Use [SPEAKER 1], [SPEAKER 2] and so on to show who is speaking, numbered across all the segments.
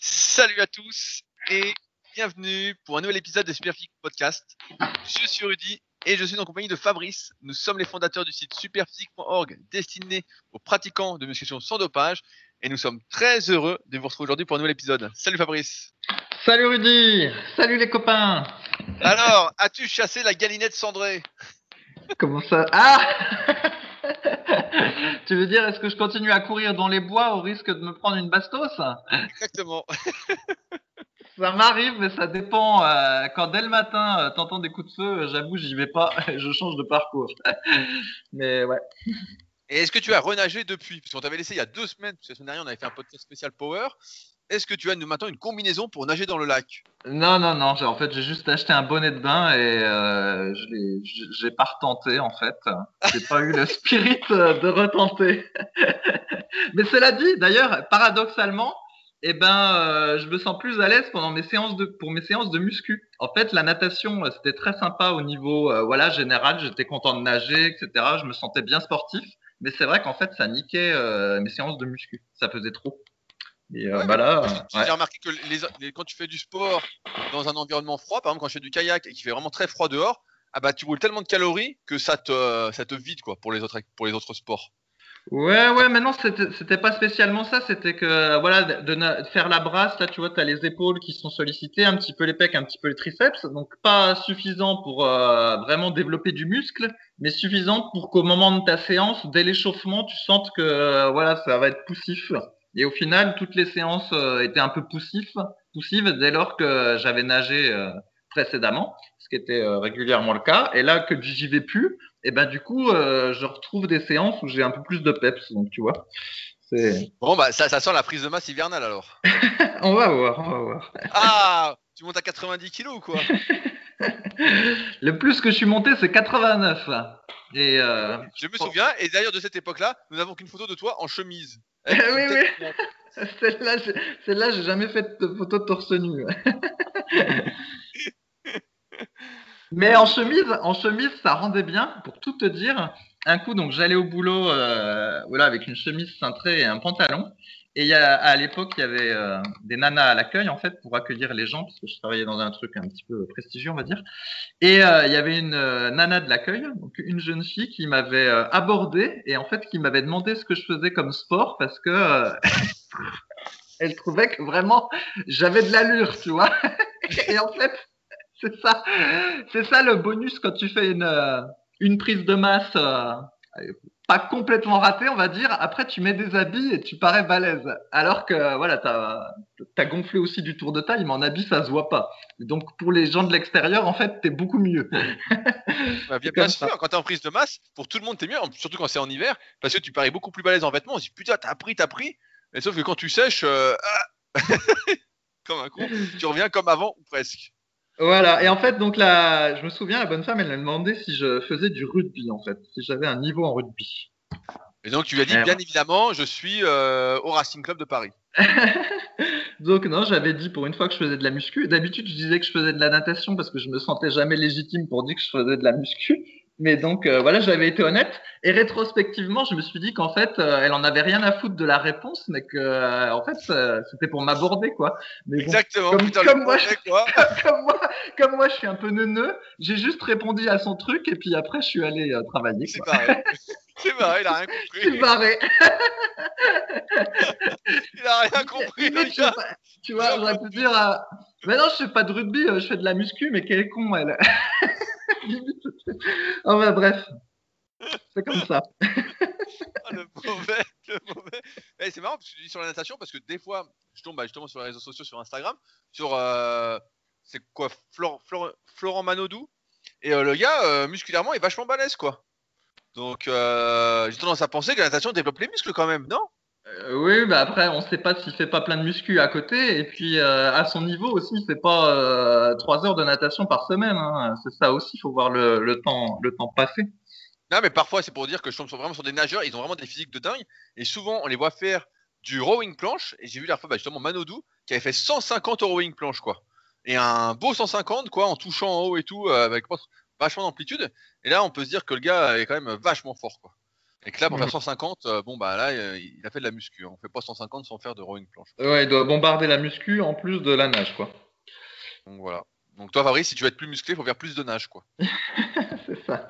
[SPEAKER 1] Salut à tous et bienvenue pour un nouvel épisode de Superphysique Podcast. Je suis Rudy et je suis en compagnie de Fabrice. Nous sommes les fondateurs du site superphysique.org destiné aux pratiquants de musculation sans dopage et nous sommes très heureux de vous retrouver aujourd'hui pour un nouvel épisode. Salut Fabrice.
[SPEAKER 2] Salut Rudy. Salut les copains.
[SPEAKER 1] Alors, as-tu chassé la galinette cendrée?
[SPEAKER 2] Comment ça? Ah Tu veux dire, est-ce que je continue à courir dans les bois au risque de me prendre une bastos
[SPEAKER 1] Exactement.
[SPEAKER 2] Ça m'arrive, mais ça dépend. euh, quand dès le matin, euh, t'entends des coups de feu, euh, j'avoue, j'y vais pas. je change de parcours. mais ouais.
[SPEAKER 1] Et est-ce que tu as renagé depuis? Parce qu'on t'avait laissé il y a deux semaines, parce que la semaine dernière on avait fait un podcast spécial Power. Est-ce que tu as maintenant une combinaison pour nager dans le lac?
[SPEAKER 2] Non, non, non. En fait, j'ai juste acheté un bonnet de bain et euh, je j'ai pas retenté en fait. J'ai pas eu le spirit euh, de retenter. Mais cela dit, d'ailleurs, paradoxalement, eh ben, euh, je me sens plus à l'aise pendant mes séances de pour mes séances de muscu. En fait, la natation, euh, c'était très sympa au niveau voilà général. J'étais content de nager, etc. Je me sentais bien sportif. Mais c'est vrai qu'en fait, ça niquait mes séances de muscu. Ça faisait trop. Et euh,
[SPEAKER 1] Ouais,
[SPEAKER 2] bah là, ouais.
[SPEAKER 1] J'ai remarqué que les, les- quand tu fais du sport dans un environnement froid, par exemple quand je fais du kayak et qu'il fait vraiment très froid dehors, ah bah tu brûles tellement de calories que ça te, ça te vide quoi pour les autres, pour les autres sports.
[SPEAKER 2] Ouais, ouais, mais non, c'était c'était pas spécialement ça. C'était que, voilà, de, faire la brasse, là, tu vois, t'as les épaules qui sont sollicitées, un petit peu les pecs, un petit peu les triceps. Donc, pas suffisant pour euh, vraiment développer du muscle, mais suffisant pour qu'au moment de ta séance, dès l'échauffement, tu sentes que, euh, voilà, ça va être poussif. Et au final, toutes les séances euh, étaient un peu poussif, poussives dès lors que j'avais nagé euh, précédemment, ce qui était euh, régulièrement le cas. Et là que j'y vais plus, et ben du coup, euh, je retrouve des séances où j'ai un peu plus de peps, donc tu vois.
[SPEAKER 1] Bon bah ça, ça sent la prise de masse hivernale alors.
[SPEAKER 2] On va voir, on va voir.
[SPEAKER 1] Ah, tu montes à 90 kilos ou quoi?
[SPEAKER 2] Le plus que je suis monté, c'est 89. Et euh...
[SPEAKER 1] Je me souviens, et d'ailleurs de cette époque-là, nous n'avons qu'une photo de toi en chemise.
[SPEAKER 2] oui, oui. Celle-là, j'ai... Celle-là, j'ai jamais fait de photo de torse nu. Mais en chemise, en chemise, ça rendait bien. Pour tout te dire, un coup, donc j'allais au boulot, euh, voilà, avec une chemise cintrée et un pantalon. Et à l'époque, il y avait euh, des nanas à l'accueil, en fait, pour accueillir les gens, parce que je travaillais dans un truc un petit peu prestigieux, on va dire. Et euh, il y avait une euh, nana de l'accueil, donc une jeune fille qui m'avait abordé et en fait qui m'avait demandé ce que je faisais comme sport parce que elle trouvait que vraiment j'avais de l'allure, tu vois. et en fait, c'est ça, c'est ça le bonus quand tu fais une une prise de masse pas complètement ratée, on va dire. Après, tu mets des habits et tu parais balèze. Alors que voilà, t'as as gonflé aussi du tour de taille, mais en habit ça se voit pas. Donc pour les gens de l'extérieur, en fait, t'es beaucoup mieux.
[SPEAKER 1] Bien, sûr, quand t'es en prise de masse, pour tout le monde t'es mieux, surtout quand c'est en hiver, parce que tu parais beaucoup plus balèze en vêtements. On se dit putain, t'as pris, t'as pris. Mais sauf que quand tu sèches, euh, ah comme un con, tu reviens comme avant ou presque.
[SPEAKER 2] Voilà. Et en fait, donc là, je me souviens, la bonne femme, elle m'a demandé si je faisais du rugby, en fait, si j'avais un niveau en rugby.
[SPEAKER 1] Et donc tu lui as dit,
[SPEAKER 2] Ouais,
[SPEAKER 1] bien évidemment, je suis euh, au Racing Club de Paris.
[SPEAKER 2] Donc non, j'avais dit pour une fois que je faisais de la muscu. D'habitude, je disais que je faisais de la natation parce que je me sentais jamais légitime pour dire que je faisais de la muscu. Mais donc euh, voilà, j'avais été honnête. Et rétrospectivement, je me suis dit qu'en fait, euh, elle en avait rien à foutre de la réponse, mais que euh, en fait, euh, c'était pour m'aborder quoi. Mais bon,
[SPEAKER 1] Exactement,
[SPEAKER 2] comme-
[SPEAKER 1] putain,
[SPEAKER 2] comme moi,
[SPEAKER 1] projet, quoi.
[SPEAKER 2] comme moi, comme moi, je suis un peu neuneux. J'ai juste répondu à son truc et puis après, je suis allé euh, travailler.
[SPEAKER 1] C'est pareil. C'est pareil, il a rien
[SPEAKER 2] Je
[SPEAKER 1] compris.
[SPEAKER 2] barré.
[SPEAKER 1] Il a rien compris,
[SPEAKER 2] je
[SPEAKER 1] gars.
[SPEAKER 2] sais pas- tu vois, j'aurais pu dire, euh, mais non, je fais pas de rugby, je fais de la muscu, mais quel con, elle. Oh, bah, bref. C'est comme ça.
[SPEAKER 1] Ah, le mauvais, le mauvais. C'est marrant parce que tu dis sur la natation parce que des fois, je tombe bah, justement sur les réseaux sociaux, sur Instagram, sur euh, c'est quoi, Flor- Flor- Florent Manodou, et euh, le gars euh, musculairement est vachement balèze quoi. Donc j'ai tendance à penser que la natation développe les muscles quand même, non?
[SPEAKER 2] Euh, oui, bah après, on sait pas s'il fait pas plein de muscu à côté, et puis euh, à son niveau aussi, il fait pas euh, trois heures de natation par semaine. hein. C'est ça aussi, il faut voir le, temps, le temps passé.
[SPEAKER 1] Non, mais parfois c'est pour dire que je tombe sur- vraiment sur des nageurs, ils ont vraiment des physiques de dingue, et souvent on les voit faire du rowing planche, et j'ai vu la fois bah, justement Manodou qui avait fait 150 au rowing planche quoi. Et un beau 150 quoi, en touchant en haut et tout, avec vachement d'amplitude. Et là on peut se dire que le gars est quand même vachement fort quoi. Et que là, pour faire 150, euh, bon, bah là, euh, il a fait de la muscu. hein. On fait pas 150 sans faire de rowing planche.
[SPEAKER 2] Ouais, il doit bombarder la muscu en plus de la nage, quoi.
[SPEAKER 1] Donc voilà. Donc toi, Fabrice, si tu veux être plus musclé, faut faire plus de nage, quoi.
[SPEAKER 2] C'est ça.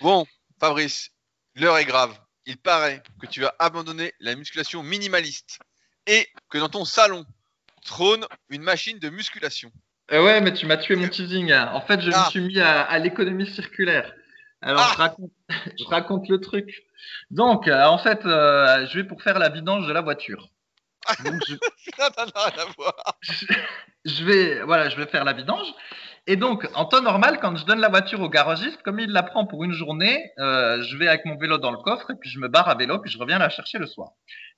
[SPEAKER 1] Bon, Fabrice, l'heure est grave. Il paraît que tu as abandonné la musculation minimaliste et que dans ton salon trône une machine de musculation.
[SPEAKER 2] Euh, ouais, mais tu m'as tué mon teasing. hein. En fait, je
[SPEAKER 1] Ah.
[SPEAKER 2] me suis mis à, à l'économie circulaire. Alors,
[SPEAKER 1] Ah.
[SPEAKER 2] je, raconte, je raconte le truc. Donc, euh, en fait, euh, je vais pour faire la vidange de la voiture. Donc, je, je vais, voilà, je vais faire la vidange. Et donc, en temps normal, quand je donne la voiture au garagiste, comme il la prend pour une journée, euh, je vais avec mon vélo dans le coffre et puis je me barre à vélo puis je reviens la chercher le soir.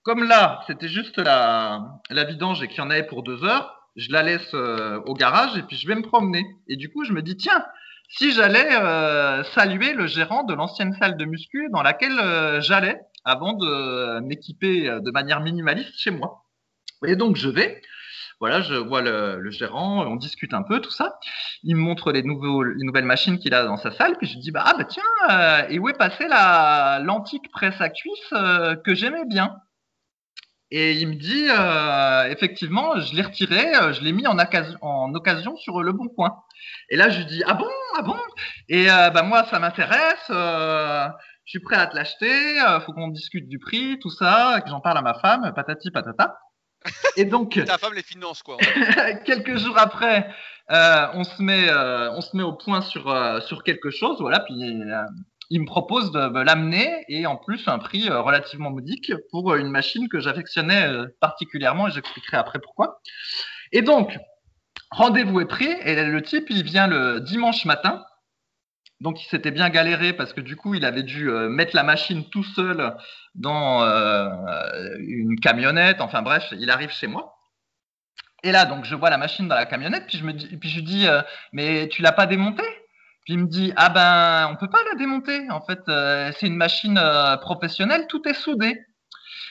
[SPEAKER 2] Comme là, c'était juste la, la vidange et qu'il y en avait pour deux heures, je la laisse euh, au garage et puis je vais me promener. Et du coup, je me dis, tiens, si j'allais euh, saluer le gérant de l'ancienne salle de muscu dans laquelle euh, j'allais avant de m'équiper euh, de manière minimaliste chez moi. Et donc, je vais. Voilà, je vois le, gérant, on discute un peu, tout ça. Il me montre les, nouvelles machines qu'il a dans sa salle, puis je dis bah, ah bah tiens, et où est passée la l'antique presse à cuisse que j'aimais bien? Et il me dit euh, effectivement, je l'ai retiré, euh, je l'ai mis en, occasion- en occasion sur le bon coin. Et là je lui dis ah bon, ah bon? Et euh, bah moi ça m'intéresse, euh, je suis prêt à te l'acheter, euh, faut qu'on discute du prix, tout ça, que j'en parle à ma femme, patati patata. Et donc
[SPEAKER 1] Ta femme les finances, quoi.
[SPEAKER 2] quelques jours après, euh, on se met, euh, on se met au point sur euh, sur quelque chose, voilà. Puis euh, il me propose de me l'amener et en plus un prix euh, relativement modique pour une machine que j'affectionnais euh, particulièrement et j'expliquerai après pourquoi. Et donc rendez-vous est pris et le type il vient le dimanche matin. Donc il s'était bien galéré parce que du coup il avait dû euh, mettre la machine tout seul dans euh, une camionnette. Enfin bref, il arrive chez moi. Et là, donc, je vois la machine dans la camionnette, puis je me dis, puis je dis, euh, mais tu l'as pas démontée? Puis il me dit, ah ben, on peut pas la démonter. En fait, euh, c'est une machine euh, professionnelle, tout est soudé.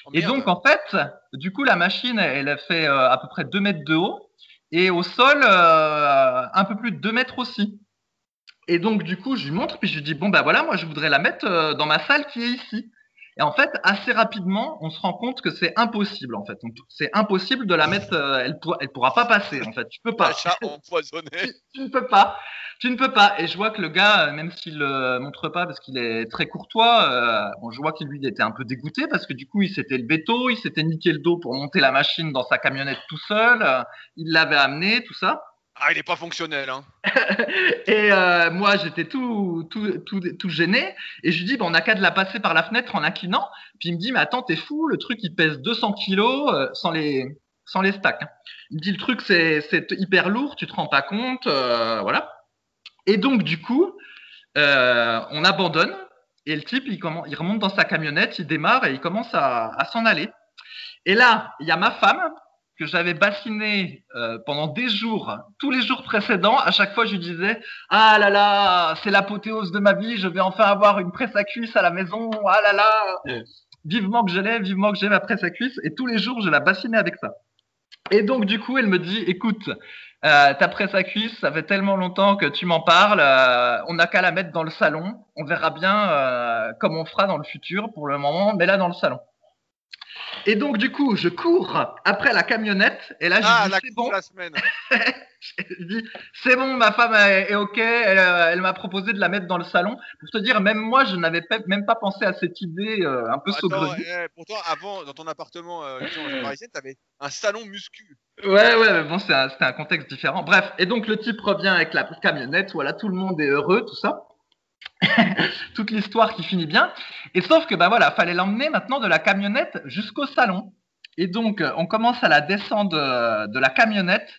[SPEAKER 1] Oh,
[SPEAKER 2] Et donc, en fait, du coup, la machine, elle a fait euh, à peu près 2 mètres de haut, et au sol, euh, un peu plus de 2 mètres aussi. Et donc, du coup, je lui montre, puis je lui dis, bon, ben voilà, moi, je voudrais la mettre euh, dans ma salle qui est ici. Et en fait, assez rapidement, on se rend compte que c'est impossible, en fait. C'est impossible de la mettre, euh, elle, elle pourra pas passer, en fait. Tu peux pas.
[SPEAKER 1] Empoisonné.
[SPEAKER 2] Tu, tu ne peux pas. Tu ne peux pas. Et je vois que le gars, euh, même s'il ne montre pas parce qu'il est très courtois, euh, bon, je vois qu'il lui était un peu dégoûté parce que du coup, il s'était levé tôt, il s'était niqué le dos pour monter la machine dans sa camionnette tout seul. euh, il l'avait amené, tout ça.
[SPEAKER 1] Ah, il est pas fonctionnel, hein.
[SPEAKER 2] Et euh, moi, j'étais tout, tout, tout, tout gêné. Et je lui dis, bon, on n'a qu'à de la passer par la fenêtre en inclinant. Puis il me dit, mais attends, t'es fou, le truc, il pèse 200 kilos euh, sans les, sans les stacks. hein. Il me dit, le truc, c'est hyper lourd, tu te rends pas compte. euh, voilà. Et donc, du coup, on abandonne. Et le type, il, commen- il remonte dans sa camionnette, il démarre et il commence à, à s'en aller. Et là, il y a ma femme que j'avais bassiné euh, pendant des jours, tous les jours précédents. À chaque fois, je lui disais Ah là là, c'est l'apothéose de ma vie, je vais enfin avoir une presse à cuisse à la maison. Ah là là, vivement que je l'ai, vivement que j'ai ma presse à cuisse. Et tous les jours, je la bassinais avec ça. Et donc, du coup, elle me dit Écoute, euh, ta presse à cuisse, ça fait tellement longtemps que tu m'en parles, euh, on n'a qu'à la mettre dans le salon. On verra bien euh, comme on fera dans le futur. Pour le moment, mais là dans le salon. Et donc, du coup, je cours après la camionnette. Et là, je
[SPEAKER 1] Ah,
[SPEAKER 2] dis
[SPEAKER 1] la
[SPEAKER 2] C'est bon.
[SPEAKER 1] de la semaine.
[SPEAKER 2] Je dis, c'est bon, ma femme est, est ok. Elle, euh, elle m'a proposé de la mettre dans le salon. Pour te dire, même moi, je n'avais même pas pensé à cette idée euh, un peu saugrenue.
[SPEAKER 1] eh, pourtant, avant, dans ton appartement euh, parisienne, t'avais un salon muscu.
[SPEAKER 2] Ouais, ouais, mais bon, un- c'était un contexte différent. Bref, et donc le type revient avec la camionnette. Voilà, tout le monde est heureux, tout ça. Toute l'histoire qui finit bien. Et sauf que, bah voilà, fallait l'emmener maintenant de la camionnette jusqu'au salon. Et donc, euh, on commence à la descendre de, de la camionnette.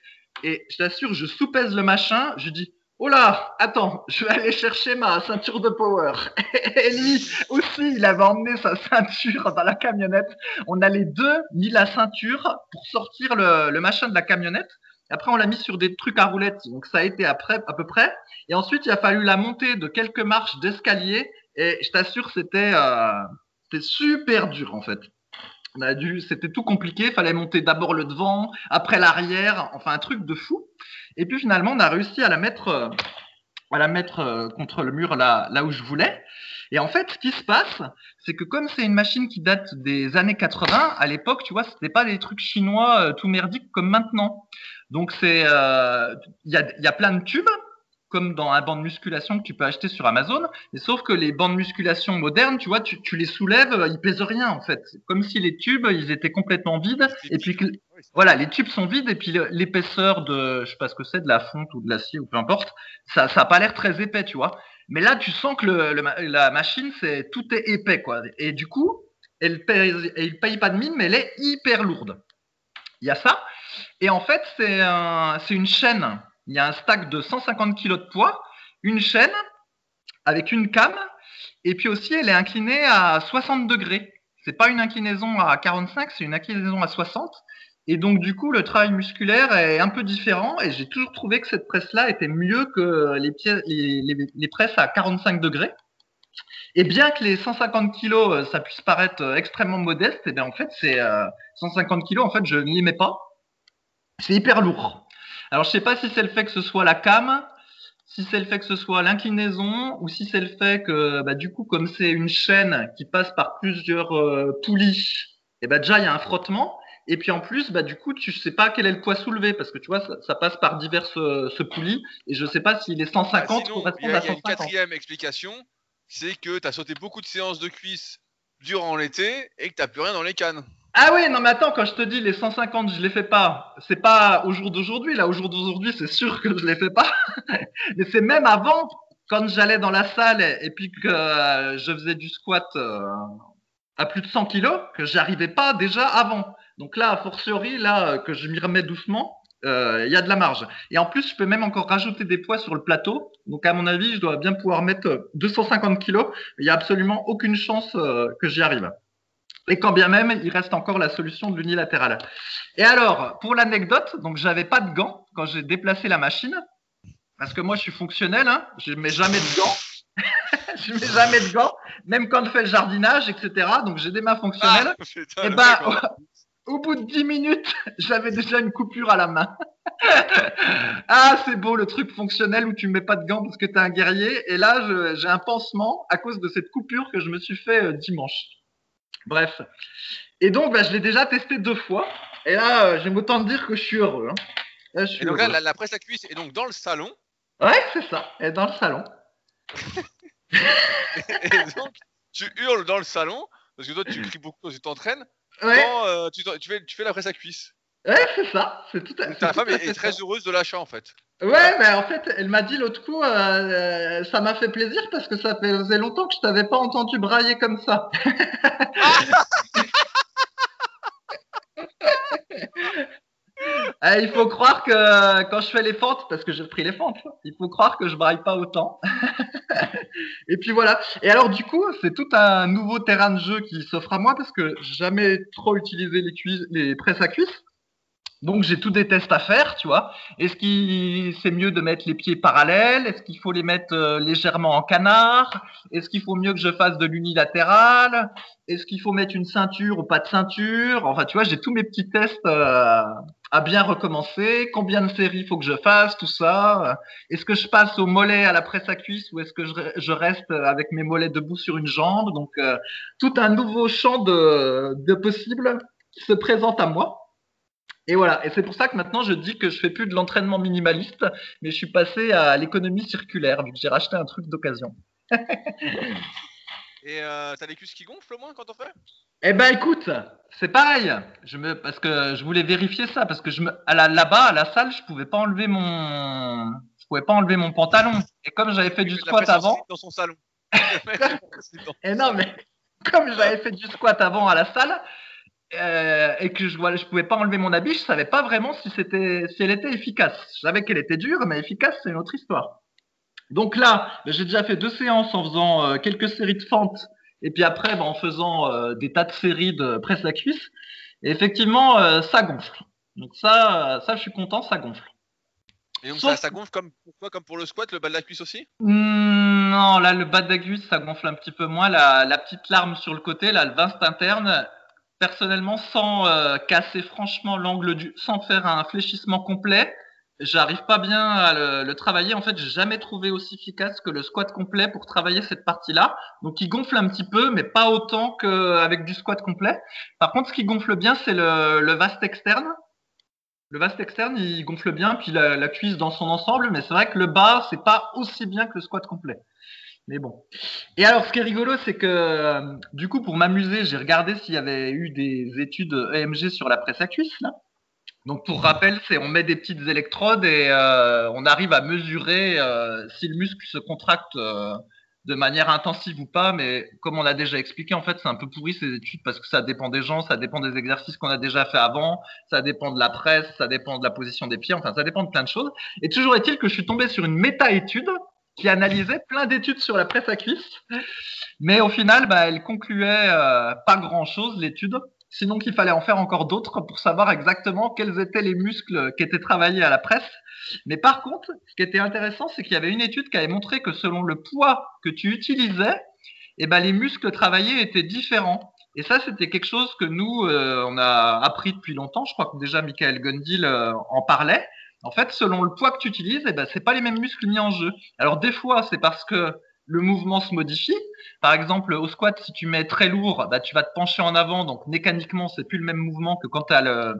[SPEAKER 2] Et je t'assure, je soupèse le machin. Je dis, oh là, attends, je vais aller chercher ma ceinture de power. Et lui aussi, il avait emmené sa ceinture dans la camionnette. On a les deux mis la ceinture pour sortir le machin de la camionnette. Après, on l'a mis sur des trucs à roulettes. Donc, ça a été après, à peu près. Et ensuite, il a fallu la monter de quelques marches d'escalier. Et je t'assure, c'était euh, super dur, en fait. On a dû, c'était tout compliqué. Il fallait monter d'abord le devant, après l'arrière. Enfin, un truc de fou. Et puis, finalement, on a réussi à la mettre euh, voilà, mettre euh, contre le mur là, là où je voulais. Et en fait, ce qui se passe, c'est que comme c'est une machine qui date des années 80, à l'époque, tu vois, c'était pas des trucs chinois euh, tout merdiques comme maintenant. Donc c'est, euh, il y, a, y a plein de tubes comme dans un banc de musculation que tu peux acheter sur Amazon. Et sauf que les bancs de musculation modernes, tu vois, tu, tu les soulèves, ils pèsent rien en fait. Comme si les tubes, ils étaient complètement vides. Et puis que, voilà, les tubes sont vides et puis l'épaisseur de, je sais pas ce que c'est, de la fonte ou de l'acier ou peu importe, ça, ça a pas l'air très épais, tu vois. Mais là, tu sens que le, la machine, c'est tout est épais, quoi. Et du coup, elle paye, elle paye pas de mine, mais elle est hyper lourde. Il y a ça. Et en fait, c'est un, c'est une chaîne il y a un stack de 150 kg de poids, une chaîne avec une came, et puis aussi elle est inclinée à 60 degrés. C'est pas une inclinaison à 45, c'est une inclinaison à 60. Et donc du coup, le travail musculaire est un peu différent. Et j'ai toujours trouvé que cette presse-là était mieux que les, presses à 45 degrés. Et bien que les 150 kilos, ça puisse paraître extrêmement modeste, et eh en fait, c'est 150 kilos. En fait, je ne les mets pas. C'est hyper lourd. Alors, je sais pas si c'est le fait que ce soit la cam, si c'est le fait que ce soit l'inclinaison, ou si c'est le fait que, bah, du coup, comme c'est une chaîne qui passe par plusieurs euh, poulies, et bah, déjà, il y a un frottement. Et puis en plus, bah, du coup, tu sais pas quel est le poids soulevé parce que tu vois, ça, passe par diverses euh, poulies et je sais pas si les 150 correspondent à 150. Il y a une
[SPEAKER 1] quatrième explication, c'est que tu as sauté beaucoup de séances de cuisses durant l'été et que tu n'as plus rien dans les cannes.
[SPEAKER 2] Ah oui, non mais attends, quand je te dis les 150, je les fais pas. C'est pas au jour d'aujourd'hui. Là, au jour d'aujourd'hui, c'est sûr que je les fais pas. mais c'est même avant, quand j'allais dans la salle et, puis que euh, je faisais du squat euh, à plus de 100 kilos, que j'arrivais pas déjà avant. Donc là, a fortiori, là euh, que je m'y remets doucement, il y a de la marge. Et en plus, je peux même encore rajouter des poids sur le plateau. Donc à mon avis, je dois bien pouvoir mettre 250 kilos. Il y a absolument aucune chance que j'y arrive. Et quand bien même, il reste encore la solution de l'unilatéral. Et alors, pour l'anecdote, donc j'avais pas de gants quand j'ai déplacé la machine, parce que moi je suis fonctionnel, hein, je mets jamais de gants. je mets jamais de gants, même quand je fais le jardinage, etc. Donc j'ai des mains fonctionnelles. Ah, et ben, au, bout de 10 minutes, j'avais déjà une coupure à la main. ah, c'est beau le truc fonctionnel où tu mets pas de gants parce que tu es un guerrier. Et là, j'ai un pansement à cause de cette coupure que je me suis fait euh, dimanche. Bref. Et donc, bah, je l'ai déjà testé deux fois. Et là, euh, j'aime autant dire que je suis heureux.
[SPEAKER 1] Hein. et donc là, la, presse à cuisse est donc dans le salon.
[SPEAKER 2] Ouais, c'est ça. Elle est dans le salon.
[SPEAKER 1] et, donc, tu hurles dans le salon, parce que toi, tu cries beaucoup quand tu t'entraînes. Quand euh, tu, fais, tu fais la presse à cuisse.
[SPEAKER 2] Ouais, c'est ça. C'est tout
[SPEAKER 1] à, Ta femme est, très heureuse de l'achat, en fait.
[SPEAKER 2] Ouais, mais en fait, elle m'a dit l'autre coup, euh, ça m'a fait plaisir parce que ça faisait longtemps que je t'avais pas entendu brailler comme ça. Eh, il faut croire que quand je fais les fentes, parce que j'ai pris les fentes, il faut croire que je braille pas autant. et puis voilà. Et alors du coup, c'est tout un nouveau terrain de jeu qui s'offre à moi parce que j'ai jamais trop utilisé les, les presses à cuisse. Donc j'ai tous des tests à faire, tu vois. Est-ce qu'il c'est mieux de mettre les pieds parallèles? Est-ce qu'il faut les mettre euh, légèrement en canard? Est-ce qu'il faut mieux que je fasse de l'unilatéral? Est-ce qu'il faut mettre une ceinture ou pas de ceinture? Enfin, tu vois, j'ai tous mes petits tests euh, à bien recommencer. Combien de séries faut que je fasse? Tout ça. Est-ce que je passe au mollet à la presse à cuisse ou est-ce que je, reste avec mes mollets debout sur une jambe? Donc euh, tout un nouveau champ de, de possibles qui se présente à moi. Et voilà, et c'est pour ça que maintenant je dis que je fais plus de l'entraînement minimaliste, mais je suis passé à l'économie circulaire, vu que j'ai racheté un truc d'occasion.
[SPEAKER 1] et euh, t'as les cuisses qui gonflent au moins quand on fait?
[SPEAKER 2] Eh ben écoute, c'est pareil, je me, parce que je voulais vérifier ça, parce que je me, là-bas à la salle, je pouvais pas enlever mon, je pouvais pas enlever mon pantalon. Et comme j'avais fait du squat avant,
[SPEAKER 1] dans son salon.
[SPEAKER 2] et eh non mais comme j'avais fait du squat avant à la salle, euh, et que je ne je pouvais pas enlever mon habit, je savais pas vraiment si c'était, si elle était efficace. Je savais qu'elle était dure, mais efficace, c'est une autre histoire. Donc là, ben, j'ai déjà fait deux séances en faisant euh, quelques séries de fentes, et puis après, ben, en faisant euh, des tas de séries de presse à cuisse. Et effectivement, ça gonfle. Donc ça, ça, je suis content, ça gonfle.
[SPEAKER 1] Et donc ça, ça, gonfle comme pour comme pour le squat, le bas de la cuisse aussi?
[SPEAKER 2] Mmh, Non, là, le bas de la cuisse, ça gonfle un petit peu moins. La, la petite larme sur le côté, là, le vinst interne, personnellement, sans euh, casser franchement l'angle du, sans faire un fléchissement complet, j'arrive pas bien à le, le travailler. En fait, j'ai jamais trouvé aussi efficace que le squat complet pour travailler cette partie-là. Donc, il gonfle un petit peu, mais pas autant qu'avec du squat complet. Par contre, ce qui gonfle bien, c'est le, le vaste externe. Le vaste externe, il gonfle bien, puis la, la cuisse dans son ensemble, mais c'est vrai que le bas, c'est pas aussi bien que le squat complet. Mais bon. Et alors, ce qui est rigolo, c'est que euh, du coup, pour m'amuser, j'ai regardé s'il y avait eu des études EMG sur la presse à cuisse. Là. Donc, pour rappel, c'est on met des petites électrodes et euh, on arrive à mesurer euh, si le muscle se contracte de manière intensive ou pas. Mais comme on a déjà expliqué, en fait, c'est un peu pourri ces études parce que ça dépend des gens, ça dépend des exercices qu'on a déjà fait avant, ça dépend de la presse, ça dépend de la position des pieds, enfin, ça dépend de plein de choses. Et toujours est-il que je suis tombé sur une méta-étude qui analysait plein d'études sur la presse à cuisse. Mais au final, bah, elle concluait euh, pas grand-chose, l'étude. Sinon qu'il fallait en faire encore d'autres pour savoir exactement quels étaient les muscles qui étaient travaillés à la presse. Mais par contre, ce qui était intéressant, c'est qu'il y avait une étude qui avait montré que selon le poids que tu utilisais, eh ben, les muscles travaillés étaient différents. Et ça, c'était quelque chose que nous, euh, on a appris depuis longtemps. Je crois que déjà Michael Gundil euh, en parlait. En fait, selon le poids que tu utilises, eh ben, c'est pas les mêmes muscles mis en jeu. Alors des fois, c'est parce que le mouvement se modifie. Par exemple, au squat, si tu mets très lourd, bah, tu vas te pencher en avant, donc mécaniquement, c'est plus le même mouvement que quand tu as le,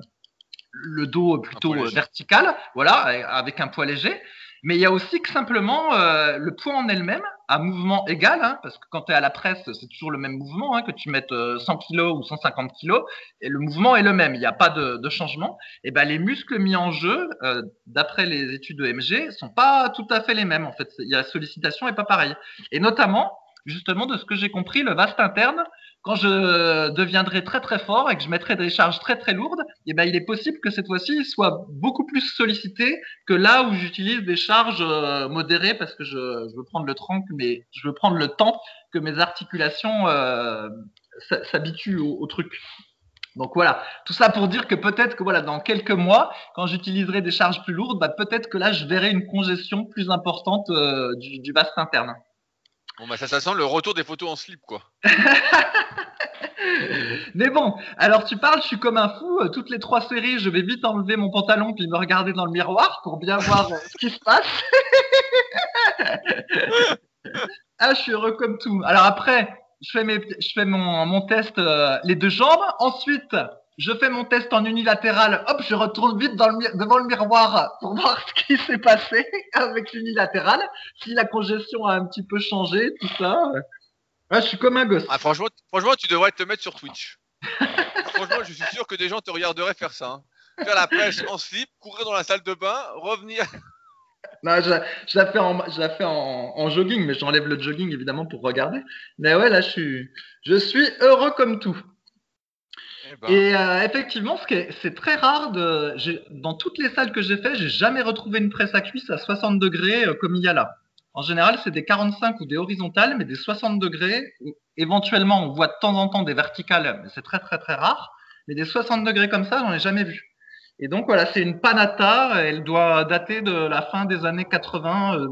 [SPEAKER 2] le dos plutôt vertical, voilà, avec un poids léger. Mais il y a aussi que simplement euh, le poids en elle-même, à mouvement égal, hein, parce que quand tu es à la presse, c'est toujours le même mouvement, hein, que tu mettes 100 euh, kg ou 150 kg, et le mouvement est le même, il n'y a pas de, de, changement. Et ben les muscles mis en jeu, euh, d'après les études de MG, sont pas tout à fait les mêmes. En fait, il y a la sollicitation est pas pareille. Et notamment, justement, de ce que j'ai compris, le vaste interne, quand je deviendrai très très fort et que je mettrai des charges très très lourdes, eh ben, il est possible que cette fois-ci, il soit beaucoup plus sollicité que là où j'utilise des charges euh, modérées parce que je, veux prendre le tronc, mais je veux prendre le temps que mes articulations euh, s'habituent au, truc. Donc voilà, tout ça pour dire que peut-être que voilà, dans quelques mois, quand j'utiliserai des charges plus lourdes, bah, peut-être que là, je verrai une congestion plus importante euh, du vaste interne.
[SPEAKER 1] Bon bah ça, ça sent le retour des photos en slip quoi.
[SPEAKER 2] Mais bon, alors tu parles, je suis comme un fou. euh, Toutes les trois séries, je vais vite enlever mon pantalon puis me regarder dans le miroir pour bien voir euh, ce qui se passe. ah, je suis heureux comme tout. Alors après, je fais, mes, je fais mon, mon test euh, les deux jambes. Ensuite, je fais mon test en unilatéral. Hop, je retourne vite dans le, devant le miroir pour voir ce qui s'est passé avec l'unilatéral. Si la congestion a un petit peu changé, tout ça. Ah, je suis comme un gosse.
[SPEAKER 1] Ah, franchement, franchement, tu devrais te mettre sur Twitch. franchement, je suis sûr que des gens te regarderaient faire ça. Hein. Faire la presse en slip, courir dans la salle de bain, revenir.
[SPEAKER 2] Non, je, je, la fais en, je la fais en, en jogging, mais j'enlève le jogging évidemment pour regarder. Mais ouais, là, je suis, je suis heureux comme tout.
[SPEAKER 1] Eh ben,
[SPEAKER 2] Et euh, effectivement, ce qui est- c'est très rare de, dans toutes les salles que j'ai fait, j'ai jamais retrouvé une presse à cuisse à 60 degrés euh, comme il y a là. En général, c'est des 45 ou des horizontales, mais des 60 degrés. Éventuellement, on voit de temps en temps des verticales, mais c'est très très très rare. Mais des 60 degrés comme ça, j'en ai jamais vu. Et donc voilà, c'est une panata. Elle doit dater de la fin des années 80, euh,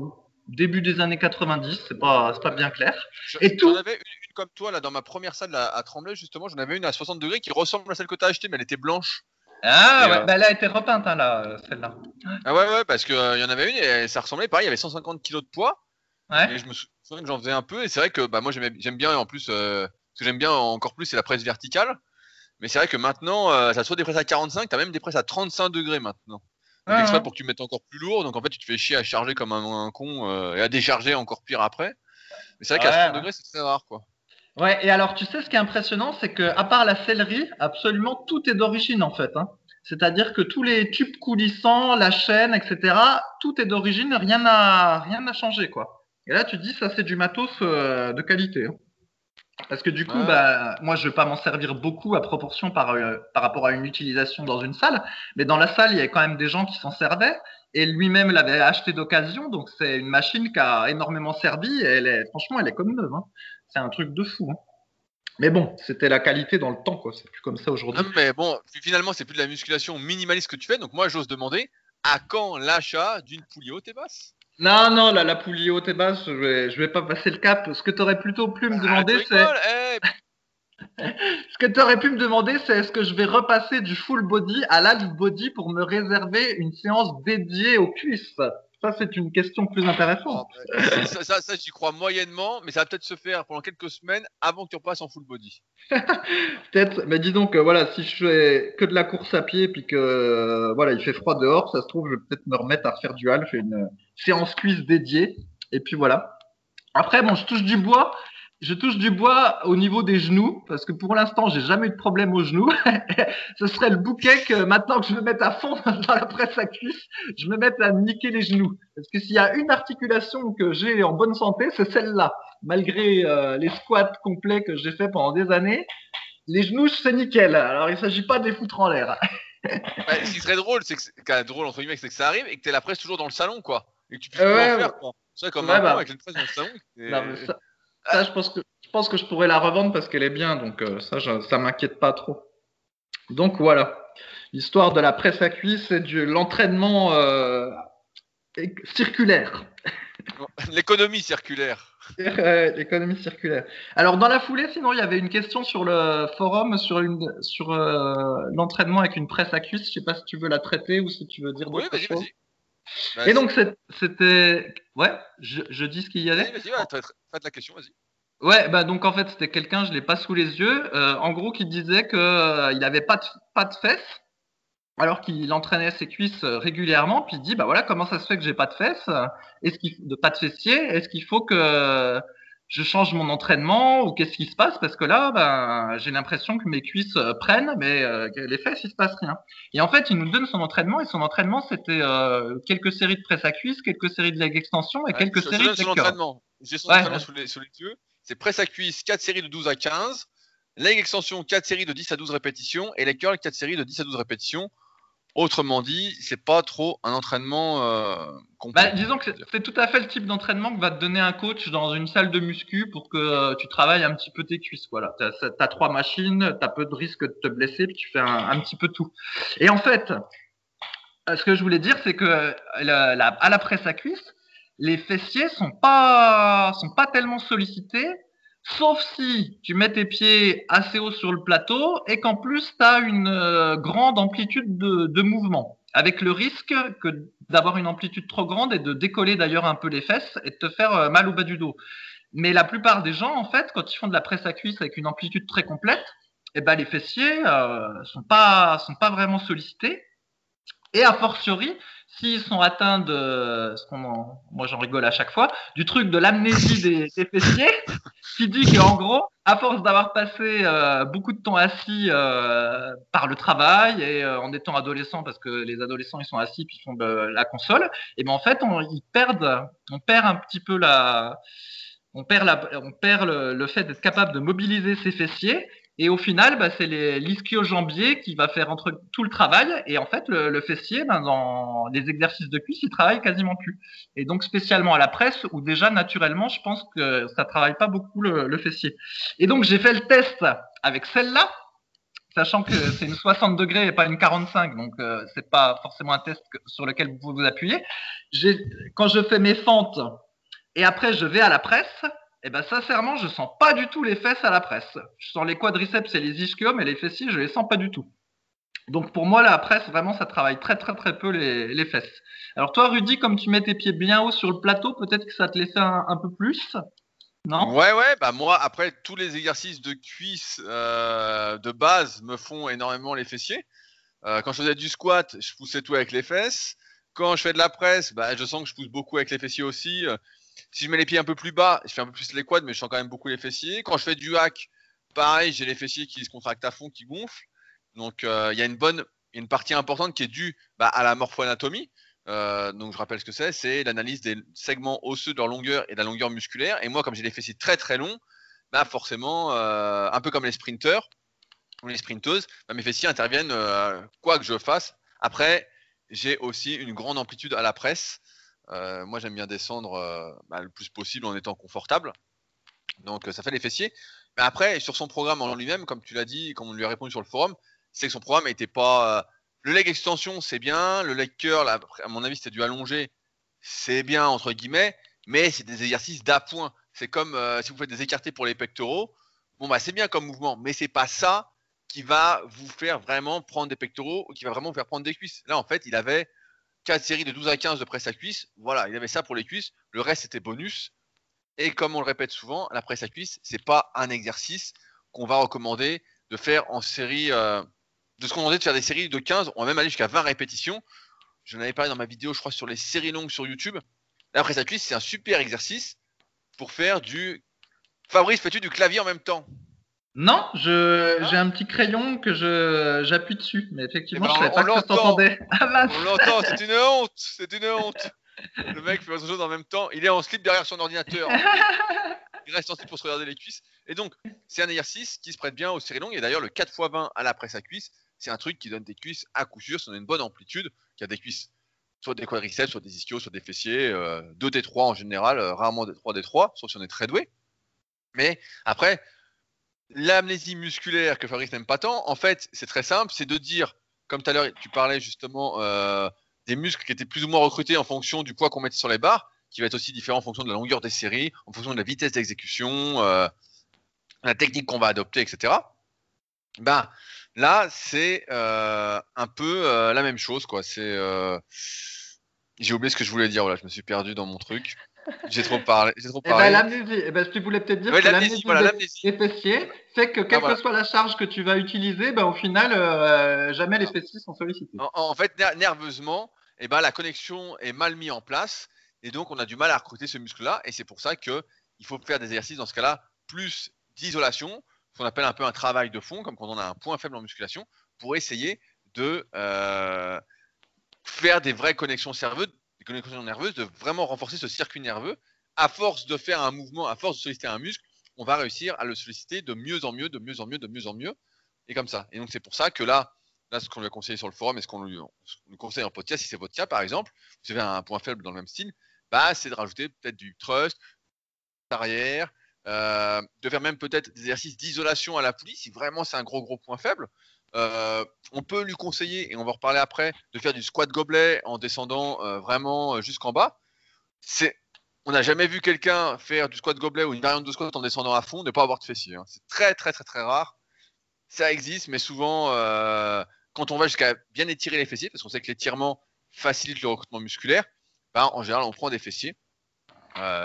[SPEAKER 2] début des années 90. C'est pas, c'est pas bien clair.
[SPEAKER 1] je-
[SPEAKER 2] et tout-
[SPEAKER 1] comme toi là dans ma première salle là, à Tremblay justement. J'en avais une à 60 degrés qui ressemble à celle que tu as achetée, mais elle était blanche.
[SPEAKER 2] Ah
[SPEAKER 1] Et,
[SPEAKER 2] ouais,
[SPEAKER 1] euh,
[SPEAKER 2] bah, elle a été repeinte hein, là, celle-là.
[SPEAKER 1] Ah ouais ouais parce que euh, y en avait une et ça ressemblait pareil. Il y avait 150 kilos de poids.
[SPEAKER 2] Ouais.
[SPEAKER 1] Et je me sou- souviens que j'en faisais un peu, et c'est vrai que bah, moi j'aime bien, en plus, euh, ce que j'aime bien encore plus, c'est la presse verticale. Mais c'est vrai que maintenant, euh, ça soit des presses à 45, t'as même des presses à 35 degrés maintenant. Donc exprès
[SPEAKER 2] ouais.
[SPEAKER 1] pour que tu mettes encore plus lourd, donc en fait tu te fais chier à charger comme un, un con euh, et à décharger encore pire après. Mais c'est vrai qu'à
[SPEAKER 2] Ouais,
[SPEAKER 1] 60
[SPEAKER 2] ouais.
[SPEAKER 1] degrés, c'est très rare quoi.
[SPEAKER 2] Ouais, et alors tu sais ce qui est impressionnant, c'est que à part la sellerie, absolument tout est d'origine en fait. Hein. C'est-à-dire que tous les tubes coulissants, la chaîne, etc., tout est d'origine, rien n'a rien n'a changé quoi. Et là tu te dis ça c'est du matos euh, de qualité. hein. Parce que du coup,
[SPEAKER 1] Ouais.
[SPEAKER 2] bah, moi je vais pas m'en servir beaucoup à proportion par, euh, par rapport à une utilisation dans une salle, mais dans la salle il y avait quand même des gens qui s'en servaient et lui-même l'avait acheté d'occasion, donc c'est une machine qui a énormément servi et elle est, franchement elle est comme neuve. Hein. C'est un truc de fou. hein. Mais bon, c'était la qualité dans le temps, quoi. C'est plus comme ça aujourd'hui.
[SPEAKER 1] Mais bon, fi- finalement, c'est plus de la musculation minimaliste que tu fais, donc moi j'ose demander à quand l'achat d'une poulie haute et basse?
[SPEAKER 2] Non, non, là, la poulie haute et basse, je vais, je vais pas passer le cap. Ce que tu aurais plutôt pu me
[SPEAKER 1] Ah,
[SPEAKER 2] demander, c'est.
[SPEAKER 1] eh,
[SPEAKER 2] Ce que tu aurais pu me demander, c'est est-ce que je vais repasser du full body à l'half body pour me réserver une séance dédiée aux cuisses? Ça, c'est une question plus intéressante.
[SPEAKER 1] Ah, ça, ça, ça, j'y crois moyennement, mais ça va peut-être se faire pendant quelques semaines avant que tu repasses en full body.
[SPEAKER 2] peut-être, mais dis donc, euh, voilà, si je fais que de la course à pied, puis que euh, voilà, il fait froid dehors, ça se trouve, je vais peut-être me remettre à refaire du half, une séance cuisse dédiée, et puis voilà. Après, bon, je touche du bois. Je touche du bois au niveau des genoux parce que pour l'instant, j'ai jamais eu de problème aux genoux. Ce serait le bouquet que maintenant que je me mette à fond dans la presse à cuisse, je me mette à niquer les genoux. Parce que s'il y a une articulation que j'ai en bonne santé, c'est celle-là. Malgré euh, les squats complets que j'ai fait pendant des années, les genoux, c'est nickel. Alors, il s'agit pas de les foutre en l'air.
[SPEAKER 1] Bah, ce qui serait drôle, c'est que, drôle entre guillemets, c'est que ça arrive et que tu la presse toujours dans le salon, quoi. Et que tu puisses euh, faire, quoi. C'est comme un bah. avec presse dans le salon.
[SPEAKER 2] Ça, je pense que je pense que je pourrais la revendre parce qu'elle est bien, donc euh, ça, ça m'inquiète pas trop. Donc voilà, l'histoire de la presse à cuisse et de l'entraînement euh, circulaire.
[SPEAKER 1] L'économie circulaire.
[SPEAKER 2] L'économie circulaire. Alors dans la foulée, sinon il y avait une question sur le forum sur une sur euh, l'entraînement avec une presse à cuisse. Je sais pas si tu veux la traiter ou si tu veux dire
[SPEAKER 1] oui, vas-y,
[SPEAKER 2] vas-y. Et donc c'était ouais, je, dis ce qu'il y avait.
[SPEAKER 1] Vas-y, vas-y, faites la question, vas-y.
[SPEAKER 2] Ouais, bah donc en fait c'était quelqu'un, je l'ai pas sous les yeux, euh, en gros qui disait que euh, n'avait pas de, pas de fesses, alors qu'il entraînait ses cuisses euh, régulièrement, puis il dit bah voilà comment ça se fait que j'ai pas de fesses, est-ce qu'il de pas de fessiers, est-ce qu'il faut que je change mon entraînement ou qu'est-ce qui se passe parce que là ben j'ai l'impression que mes cuisses prennent mais les fesses il se passe rien. Et en fait il nous donne son entraînement et son entraînement c'était quelques séries de presse à cuisse, quelques séries de leg extension et quelques séries de
[SPEAKER 1] entraînement. J'ai son entraînement sous les, sous les yeux c'est presse à cuisse 4 séries de 12 à 15, leg extension 4 séries de 10 à 12 répétitions et les curls 4 séries de 10 à 12 répétitions. Autrement dit, c'est pas trop un entraînement euh,
[SPEAKER 2] bah, disons que c'est tout à fait le type d'entraînement que va te donner un coach dans une salle de muscu pour que euh, tu travailles un petit peu tes cuisses. Voilà, tu as, trois machines, tu as peu de risque de te blesser, puis tu fais un, petit peu tout. Et en fait, euh, ce que je voulais dire, c'est que à la presse à cuisse, les fessiers sont pas sont pas tellement sollicités, sauf si tu mets tes pieds assez haut sur le plateau et qu'en plus tu as une euh, grande amplitude de, mouvement, avec le risque que d'avoir une amplitude trop grande et de décoller d'ailleurs un peu les fesses et de te faire euh, mal au bas du dos. Mais la plupart des gens, en fait, quand ils font de la presse à cuisse avec une amplitude très complète, eh ben les fessiers euh, sont pas sont pas vraiment sollicités. Et a fortiori, s'ils sont atteints de, ce qu'on, moi j'en rigole à chaque fois, du truc de l'amnésie des, des, fessiers, qui dit qu'en gros, à force d'avoir passé euh, beaucoup de temps assis euh, par le travail et euh, en étant adolescent, parce que les adolescents ils sont assis puis ils font de la console, et ben en fait on, ils perdent, on perd un petit peu la, on perd, la, on perd le, le fait d'être capable de mobiliser ses fessiers et au final, bah, c'est l'ischio-jambier qui va faire entre tout le travail. Et en fait, le, fessier, ben, dans les exercices de cuisse, il travaille quasiment plus. Et donc, spécialement à la presse, où déjà, naturellement, je pense que ça travaille pas beaucoup le, fessier. Et donc, j'ai fait le test avec celle-là, sachant que c'est une 60 degrés et pas une 45, donc euh, c'est pas forcément un test sur lequel vous pouvez vous appuyer. Quand je fais mes fentes et après je vais à la presse, eh ben sincèrement, je sens pas du tout les fesses à la presse. Je sens les quadriceps et les ischios, mais les fessiers, je les sens pas du tout. Donc pour moi, la presse, vraiment, ça travaille très très très peu les, fesses. Alors toi, Rudy, comme tu mets tes pieds bien haut sur le plateau, peut-être que ça te laissait un, peu plus non?
[SPEAKER 1] Ouais, ouais, bah moi, après, tous les exercices de cuisse euh, de base me font énormément les fessiers. Euh, quand je faisais du squat, je poussais tout avec les fesses. Quand je fais de la presse, bah, je sens que je pousse beaucoup avec les fessiers aussi. Si je mets les pieds un peu plus bas, je fais un peu plus les quads, mais je sens quand même beaucoup les fessiers. Quand je fais du hack, pareil, j'ai les fessiers qui se contractent à fond, qui gonflent. Donc euh, il y a une bonne, une partie importante qui est due bah, à la morphoanatomie. Euh, donc je rappelle ce que c'est, c'est l'analyse des segments osseux de leur longueur et de la longueur musculaire. Et moi, comme j'ai des fessiers très très longs, bah forcément, euh, un peu comme les sprinteurs ou les sprinteuses, bah, mes fessiers interviennent quoi que je fasse. Après, j'ai aussi une grande amplitude à la presse. Euh, moi, j'aime bien descendre euh, bah, le plus possible en étant confortable. Donc, ça fait les fessiers. Mais après, sur son programme en lui-même, comme tu l'as dit, comme on lui a répondu sur le forum, c'est que son programme n'était pas. Euh, le leg extension, c'est bien. Le leg curl, à mon avis, c'était du allongé. C'est bien, entre guillemets. Mais c'est des exercices d'appoint. C'est comme si vous faites des écartés pour les pectoraux. bon bah c'est bien comme mouvement, mais c'est pas ça qui va vous faire vraiment prendre des pectoraux ou qui va vraiment vous faire prendre des cuisses. Là, en fait, il avait 4 séries de 12 à 15 de presse à cuisse. Voilà, il avait ça pour les cuisses. Le reste, c'était bonus. Et comme on le répète souvent, la presse à cuisse, c'est pas un exercice qu'on va recommander de faire en série. Euh, de se recommander de faire des séries de 15. On va même aller jusqu'à 20 répétitions. J'en avais parlé dans ma vidéo, je crois, sur les séries longues sur YouTube. La presse à cuisse, c'est un super exercice pour faire du. Fabrice, fais-tu du clavier en même temps?
[SPEAKER 2] Non, je, j'ai un petit crayon que je, j'appuie dessus, mais effectivement,
[SPEAKER 1] Eh ben,
[SPEAKER 2] je savais
[SPEAKER 1] on
[SPEAKER 2] pas que s'entendait. Ah.
[SPEAKER 1] On l'entend, c'est une honte, c'est une honte. Le mec fait autre chose en même temps, il est en slip derrière son ordinateur. Il reste en slip pour se regarder les cuisses. Et donc, c'est un exercice qui se prête bien aux séries longues. Et d'ailleurs, le 4x20 à la presse à cuisse, c'est un truc qui donne des cuisses à coup sûr, si on a une bonne amplitude, qui a des cuisses, soit des quadriceps, soit des ischios, soit des fessiers, euh, 2 D3 en général, euh, rarement des 3 D3, sauf si on est très doué. Mais après, l'amnésie musculaire que Fabrice n'aime pas tant, en fait, c'est très simple, c'est de dire, comme tout à l'heure, tu parlais justement euh, des muscles qui étaient plus ou moins recrutés en fonction du poids qu'on mettait sur les barres, qui va être aussi différent en fonction de la longueur des séries, en fonction de la vitesse d'exécution, euh, la technique qu'on va adopter, etc. Ben, là, c'est euh, un peu la même chose, j'ai oublié ce que je voulais dire. Je me suis perdu dans mon truc. J'ai trop parlé. J'ai trop
[SPEAKER 2] Eh ben, l'amnésie, eh ben, tu voulais peut-être dire
[SPEAKER 1] Ouais,
[SPEAKER 2] que
[SPEAKER 1] l'amnésie, voilà,
[SPEAKER 2] des- fessiers fait que quelle
[SPEAKER 1] voilà.
[SPEAKER 2] que soit la charge que tu vas utiliser, ben, au final, euh, jamais les fessiers sont sollicités.
[SPEAKER 1] En, en fait, ner- nerveusement, eh ben, la connexion est mal mise en place et donc on a du mal à recruter ce muscle-là. Et c'est pour ça que il faut faire des exercices dans ce cas-là plus d'isolation, ce qu'on appelle un peu un travail de fond, comme quand on a un point faible en musculation, pour essayer de euh, faire des vraies connexions nerveuses, des connexions nerveuses, de vraiment renforcer ce circuit nerveux. À force de faire un mouvement, à force de solliciter un muscle, on va réussir à le solliciter de mieux en mieux, de mieux en mieux, de mieux en mieux, et comme ça. Et donc c'est pour ça que là, là, ce qu'on lui a conseillé sur le forum et ce qu'on lui, conseille en podcast, si c'est votre cas par exemple, vous avez un point faible dans le même style, bah, c'est de rajouter peut-être du trust, arrière, euh, de faire même peut-être des exercices d'isolation à la poulie si vraiment c'est un gros gros point faible. Euh, on peut lui conseiller, et on va reparler après, de faire du squat gobelet en descendant euh, vraiment euh, jusqu'en bas. C'est, on n'a jamais vu quelqu'un faire du squat gobelet ou une variante de squat en descendant à fond, ne pas avoir de fessier. hein. C'est très très très très rare. Ça existe, mais souvent, quand on va jusqu'à bien étirer les fessiers, parce qu'on sait que l'étirement facilite le recrutement musculaire, ben, en général, on prend des fessiers,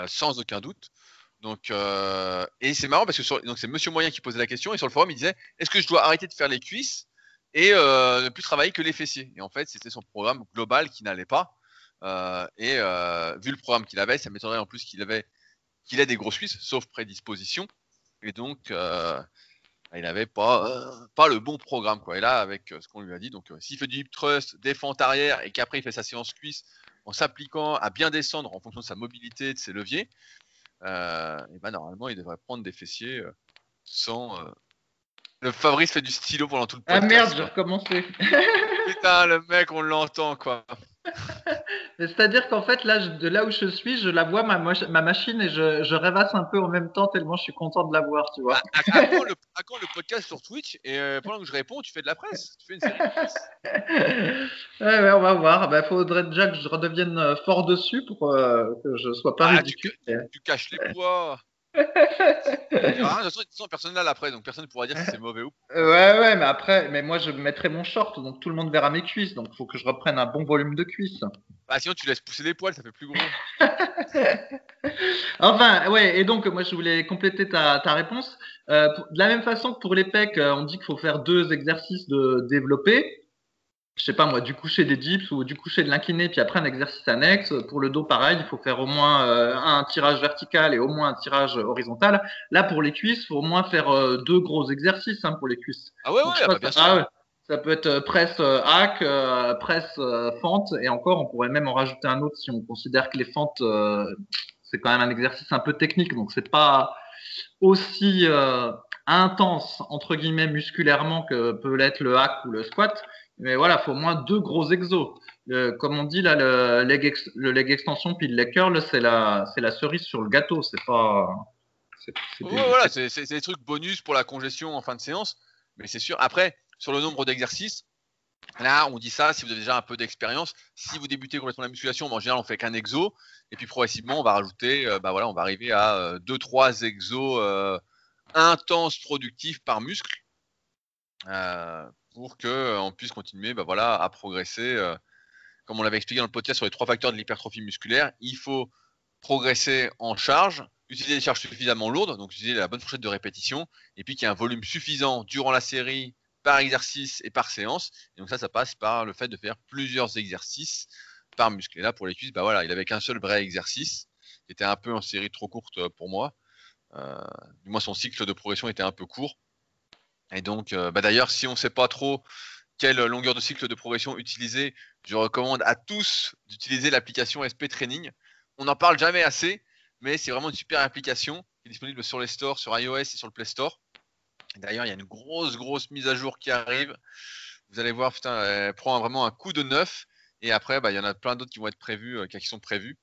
[SPEAKER 1] sans aucun doute. Donc, euh, et c'est marrant parce que donc c'est Monsieur Moyen qui posait la question et sur le forum il disait est-ce que je dois arrêter de faire les cuisses et euh, ne plus travailler que les fessiers? Et en fait, c'était son programme global qui n'allait pas. Euh, et vu le programme qu'il avait, ça m'étonnerait en plus qu'il avait qu'il ait des grosses cuisses, sauf prédisposition. Et donc, euh, il n'avait pas pas le bon programme quoi. Et là, avec ce qu'on lui a dit, donc s'il fait du hip thrust, des fentes arrière et qu'après il fait sa séance cuisse en s'appliquant à bien descendre en fonction de sa mobilité, de ses leviers, et ben normalement il devrait prendre des fessiers euh, sans. euh, Le Fabrice fait du stylo pendant tout le
[SPEAKER 2] Ah
[SPEAKER 1] podcast.
[SPEAKER 2] merde, j'ai recommencé.
[SPEAKER 1] Putain, le mec, on l'entend quoi.
[SPEAKER 2] C'est-à-dire qu'en fait, là, je- de là où je suis, je la vois, ma, ma machine, et je, je rêvasse un peu en même temps, tellement je suis content de la voir, tu vois.
[SPEAKER 1] À, à quand le, à quand le podcast sur Twitch et euh, pendant que je réponds, tu fais de la presse. Tu fais une série de presse.
[SPEAKER 2] ouais, ouais, on va voir. Il faudrait déjà que je redevienne euh, fort dessus pour euh, que je sois pas
[SPEAKER 1] Ah, tu,
[SPEAKER 2] ridicule.
[SPEAKER 1] tu caches les poids. Ah, de toute façon, personne la presse, donc personne ne pourra dire si c'est mauvais ou.
[SPEAKER 2] Euh, Ouais, ouais, mais après, mais moi, je mettrai mon short, donc tout le monde verra mes cuisses, donc il faut que je reprenne un bon volume de cuisses.
[SPEAKER 1] Bah, sinon, tu laisses pousser les poils, ça fait plus gros.
[SPEAKER 2] Enfin, ouais, et donc moi je voulais compléter ta, ta réponse. Euh, pour- de la même façon que pour les pecs, euh, on dit qu'il faut faire deux exercices de développer. Je sais pas moi, du coucher des dips ou du coucher de l'incliné, puis après un exercice annexe. Pour le dos, pareil, il faut faire au moins euh, un tirage vertical et au moins un tirage horizontal. Là, pour les cuisses, il faut au moins faire euh, deux gros exercices hein, pour les cuisses.
[SPEAKER 1] Ah ouais,
[SPEAKER 2] Donc,
[SPEAKER 1] ouais,
[SPEAKER 2] sais
[SPEAKER 1] bah, bien
[SPEAKER 2] ça-
[SPEAKER 1] sûr.
[SPEAKER 2] ah ouais. Ça peut être euh, presse hack, euh, presse fente, et encore, on pourrait même en rajouter un autre si on considère que les fentes, c'est quand même un exercice un peu technique, donc c'est pas aussi intense entre guillemets musculairement que peut l'être le hack ou le squat. Mais voilà, faut au moins deux gros exos. Le- comme on dit là, le leg, ex- le leg extension puis le leg curl, c'est la, la cerise sur le gâteau. C'est pas. des-
[SPEAKER 1] voilà, c'est des trucs bonus pour la congestion en fin de séance. Mais c'est sûr. Après, sur le nombre d'exercices, là, on dit ça si vous avez déjà un peu d'expérience. Si vous débutez complètement la musculation, en général, on fait qu'un exo. Et puis progressivement, on va rajouter, euh, bah voilà, on va arriver à 2-3 exos euh, intense productive par muscle pour qu'on puisse continuer bah, voilà, à progresser. comme on l'avait expliqué dans le podcast sur les trois facteurs de l'hypertrophie musculaire, il faut progresser en charge, utiliser des charges suffisamment lourdes, donc utiliser la bonne fourchette de répétition, et puis qu'il y ait un volume suffisant durant la série, par exercice et par séance. Et donc ça, ça passe par le fait de faire plusieurs exercices par muscle. Et là, pour les cuisses, bah voilà, il avait qu'un seul vrai exercice, qui était un peu en série trop courte euh, pour moi. Euh, du moins, son cycle de progression était un peu court. Et donc, euh, bah d'ailleurs, si on ne sait pas trop quelle longueur de cycle de progression utiliser, je recommande à tous d'utiliser l'application SP Training. On n'en parle jamais assez, mais c'est vraiment une super application qui est disponible sur les stores, sur iOS et sur le Play Store. D'ailleurs, il y a une grosse, grosse mise à jour qui arrive. Vous allez voir, putain, elle prend vraiment un coup de neuf. Et après, bah, il y en a plein d'autres qui vont être prévus, euh, qui sont prévus.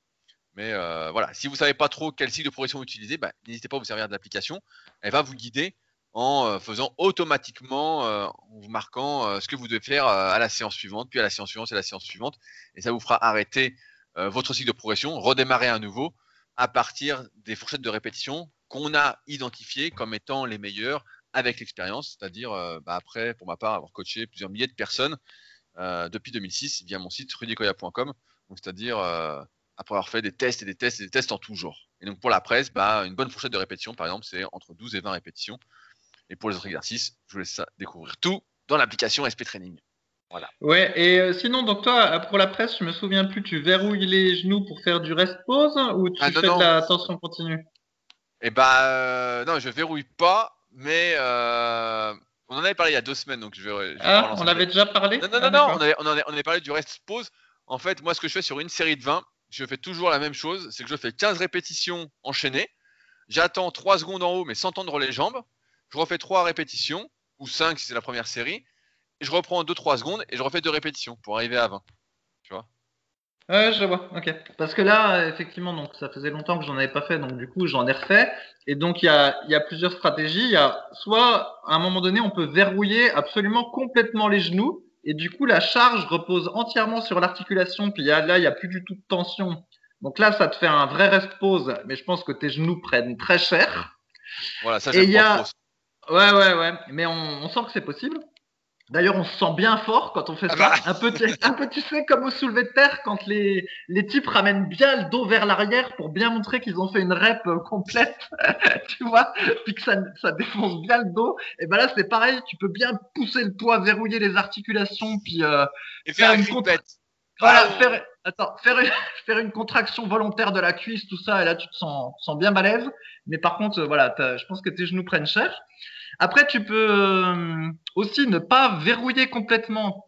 [SPEAKER 1] Mais euh, voilà, si vous ne savez pas trop quel cycle de progression utiliser, bah, n'hésitez pas à vous servir de l'application. Elle va vous guider en euh, faisant automatiquement, en vous marquant ce que vous devez faire à la séance suivante, puis à la séance suivante et la séance suivante. Et ça vous fera arrêter votre cycle de progression, redémarrer à nouveau à partir des fourchettes de répétition qu'on a identifiées comme étant les meilleures avec l'expérience, c'est-à-dire euh, bah, après, pour ma part, avoir coaché plusieurs milliers de personnes euh, depuis 2006 via mon site rudicoya.com, c'est-à-dire euh, après avoir fait des tests et des tests et des tests en tout genre. Et donc pour la presse, bah, une bonne fourchette de répétition, par exemple, c'est entre 12 et 20 répétitions. Et pour les autres exercices, je vous laisse découvrir tout dans l'application SP Training. Voilà.
[SPEAKER 2] Ouais, et sinon, donc toi, pour la presse, je me souviens plus, tu verrouilles les genoux pour faire du rest-pause ou tu ah, fais de la tension continue?
[SPEAKER 1] Eh bah, non, je verrouille pas, mais euh, on en avait parlé il y a deux semaines, donc je vais.
[SPEAKER 2] ah, on avait déjà parlé?
[SPEAKER 1] Non, non, non, ah, on, avait, on, parlé du rest pause. En fait, moi, ce que je fais sur une série de 20, je fais toujours la même chose c'est que je fais 15 répétitions enchaînées. J'attends 3 secondes en haut, mais sans tendre les jambes. Je refais 3 répétitions, ou 5 si c'est la première série. Et je reprends 2-3 secondes et je refais 2 répétitions pour arriver à 20. Tu vois?
[SPEAKER 2] Ouais, je vois, ok. Parce que là, effectivement, donc ça faisait longtemps que j'en avais pas fait, donc du coup, j'en ai refait. Et donc, il y a, y a plusieurs stratégies. Il y a soit, à un moment donné, on peut verrouiller absolument complètement les genoux, et du coup, la charge repose entièrement sur l'articulation, puis là, il n'y a plus du tout de tension. Donc là, ça te fait un vrai rest pause, mais je pense que tes genoux prennent très cher.
[SPEAKER 1] Voilà, ça, j'aime pas
[SPEAKER 2] Ouais, ouais, ouais. Mais on, on sent que c'est possible. D'ailleurs, on se sent bien fort quand on fait ah ça. Bah. Un, peu, un peu, tu sais, comme au soulevé de terre, quand les, les types ramènent bien le dos vers l'arrière pour bien montrer qu'ils ont fait une rep euh, complète, tu vois, puis que ça, ça défonce bien le dos. Et ben là, c'est pareil, tu peux bien pousser le poids, verrouiller les articulations, puis
[SPEAKER 1] euh, faire, une
[SPEAKER 2] Voilà, faire, attends, faire, une, faire une contraction volontaire de la cuisse, tout ça, et là, tu te sens, sens bien balèze. Mais par contre, euh, voilà, je pense que tes genoux prennent cher. Après, tu peux euh, aussi ne pas verrouiller complètement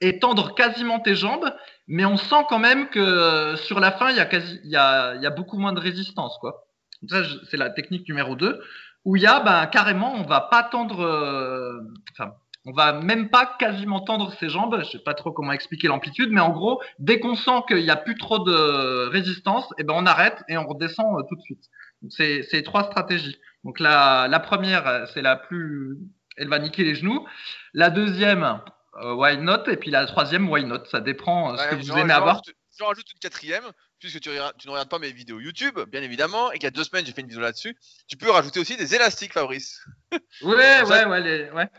[SPEAKER 2] et tendre quasiment tes jambes, mais on sent quand même que euh, sur la fin, il y a, quasi, il y a, beaucoup moins de résistance. quoi. Ça, c'est la technique numéro 2, où il y a ben, carrément, on va pas tendre, euh, enfin, on va même pas quasiment tendre ses jambes. Je sais pas trop comment expliquer l'amplitude, mais en gros, dès qu'on sent qu'il n'y a plus trop de résistance, et eh ben on arrête et on redescend tout de suite. C'est trois stratégies. Donc la, la première, c'est la plus, elle va niquer les genoux. La deuxième, euh, why not? Et puis la troisième, why not? Ça dépend euh, ce que vous aimez avoir.
[SPEAKER 1] Je rajoute une quatrième, puisque tu, tu, ne regardes pas mes vidéos YouTube, bien évidemment, et qu'il y a deux semaines j'ai fait une vidéo là-dessus. Tu peux rajouter aussi des élastiques, Fabrice.
[SPEAKER 2] ouais, ouais, ouais, ouais.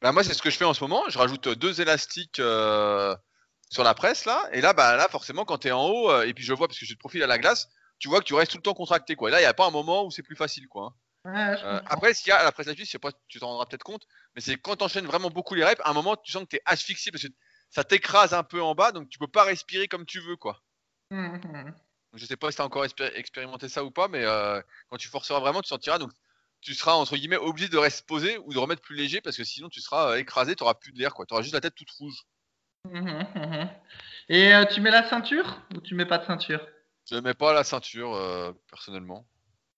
[SPEAKER 1] Bah, moi, c'est ce que je fais en ce moment. Je rajoute deux élastiques euh, sur la presse là, et là, bah là, forcément, quand tu es en haut, et puis je vois parce que je te profile à la glace, tu vois que tu restes tout le temps contracté, quoi. Et là, il n'y a pas un moment où c'est plus facile, quoi. Hein. Euh, après, qu'il y a à la presse je sais pas, tu t'en rendras peut-être compte, mais c'est quand tu enchaînes vraiment beaucoup les reps, à un moment, tu sens que tu es asphyxié parce que ça t'écrase un peu en bas, donc tu peux pas respirer comme tu veux, quoi. Mmh, mmh. Je sais pas si tu as encore expérimenté ça ou pas, mais euh, quand tu forceras vraiment, tu sentiras, donc tu seras entre guillemets obligé de rester posé ou de remettre plus léger parce que sinon tu seras euh, écrasé, tu auras plus d'air, quoi. Tu auras juste la tête toute rouge.
[SPEAKER 2] Mmh, Et tu mets la ceinture ou tu mets pas de ceinture?
[SPEAKER 1] Je mets pas la ceinture, personnellement.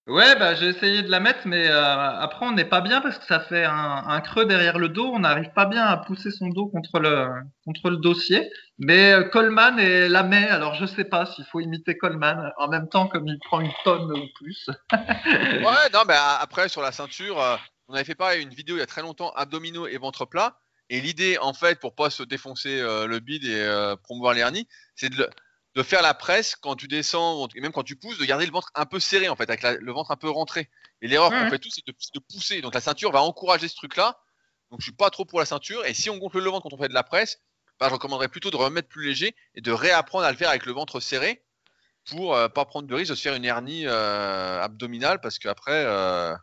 [SPEAKER 2] Ouais, bah, j'ai essayé de la mettre, mais euh, après on n'est pas bien parce que ça fait un, creux derrière le dos. On n'arrive pas bien à pousser son dos contre le dossier. Mais euh, Coleman et la met. Alors je sais pas s'il faut imiter Coleman en même temps comme il prend une tonne ou plus.
[SPEAKER 1] ouais, non, mais après sur la ceinture, euh, on avait fait pareil une vidéo il y a très longtemps abdominaux et ventre plat. Et l'idée en fait pour pas se défoncer le bide et promouvoir les hernies, c'est de de faire la presse quand tu descends, et même quand tu pousses, de garder le ventre un peu serré en fait, avec le ventre un peu rentré. Et l'erreur qu'on fait tous, c'est de, pousser. Donc la ceinture va encourager ce truc-là. Donc je suis pas trop pour la ceinture. Et si on gonfle le ventre quand on fait de la presse, bah, je recommanderais plutôt de remettre plus léger et de réapprendre à le faire avec le ventre serré pour euh, pas prendre de risque de se faire une hernie euh, abdominale parce qu'après, euh,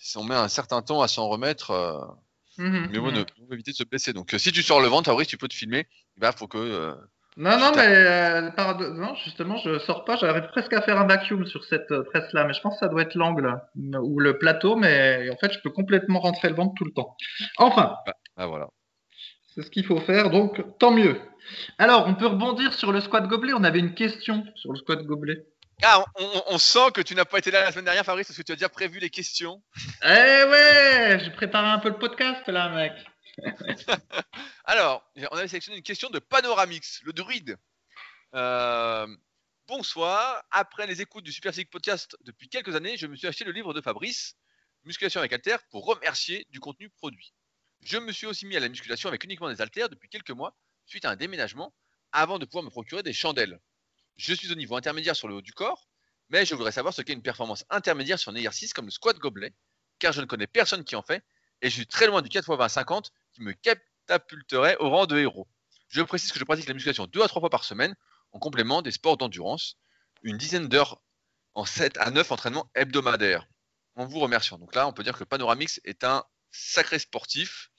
[SPEAKER 1] si on met un certain temps à s'en remettre, mmh mais bon, mmh éviter de se blesser. Donc si tu sors le ventre, Fabrice, tu peux te filmer. Il bah, faut que
[SPEAKER 2] non, non, mais euh, non, justement, je sors pas. J'arrive presque à faire un vacuum sur cette euh, presse-là, mais je pense que ça doit être l'angle ou le plateau, mais en fait, je peux complètement rentrer le ventre tout le temps. Enfin.
[SPEAKER 1] Bah, voilà.
[SPEAKER 2] C'est ce qu'il faut faire, donc tant mieux. Alors, on peut rebondir sur le squat gobelet. On avait une question sur le squat gobelet.
[SPEAKER 1] Ah, on, sent que tu n'as pas été là la semaine dernière, Fabrice, parce que tu as déjà prévu les questions.
[SPEAKER 2] Eh ouais, j'ai préparé un peu le podcast là, mec.
[SPEAKER 1] Alors, on avait sélectionné une question de Panoramix, le druide. Euh, bonsoir. Après les écoutes du Super Physique Podcast depuis quelques années, je me suis acheté le livre de Fabrice, Musculation avec Alter, pour remercier du contenu produit. Je me suis aussi mis à la musculation avec uniquement des haltères depuis quelques mois, suite à un déménagement, avant de pouvoir me procurer des chandelles. Je suis au niveau intermédiaire sur le haut du corps, mais je voudrais savoir ce qu'est une performance intermédiaire sur un exercice comme le squat gobelet, car je ne connais personne qui en fait, et je suis très loin du 4x20-50 me catapulterait au rang de héros. Je précise que je pratique la musculation deux à trois fois par semaine en complément des sports d'endurance, une dizaine d'heures en 7 à 9 entraînements hebdomadaires. En vous remerciant. Donc là, on peut dire que Panoramix est un sacré sportif.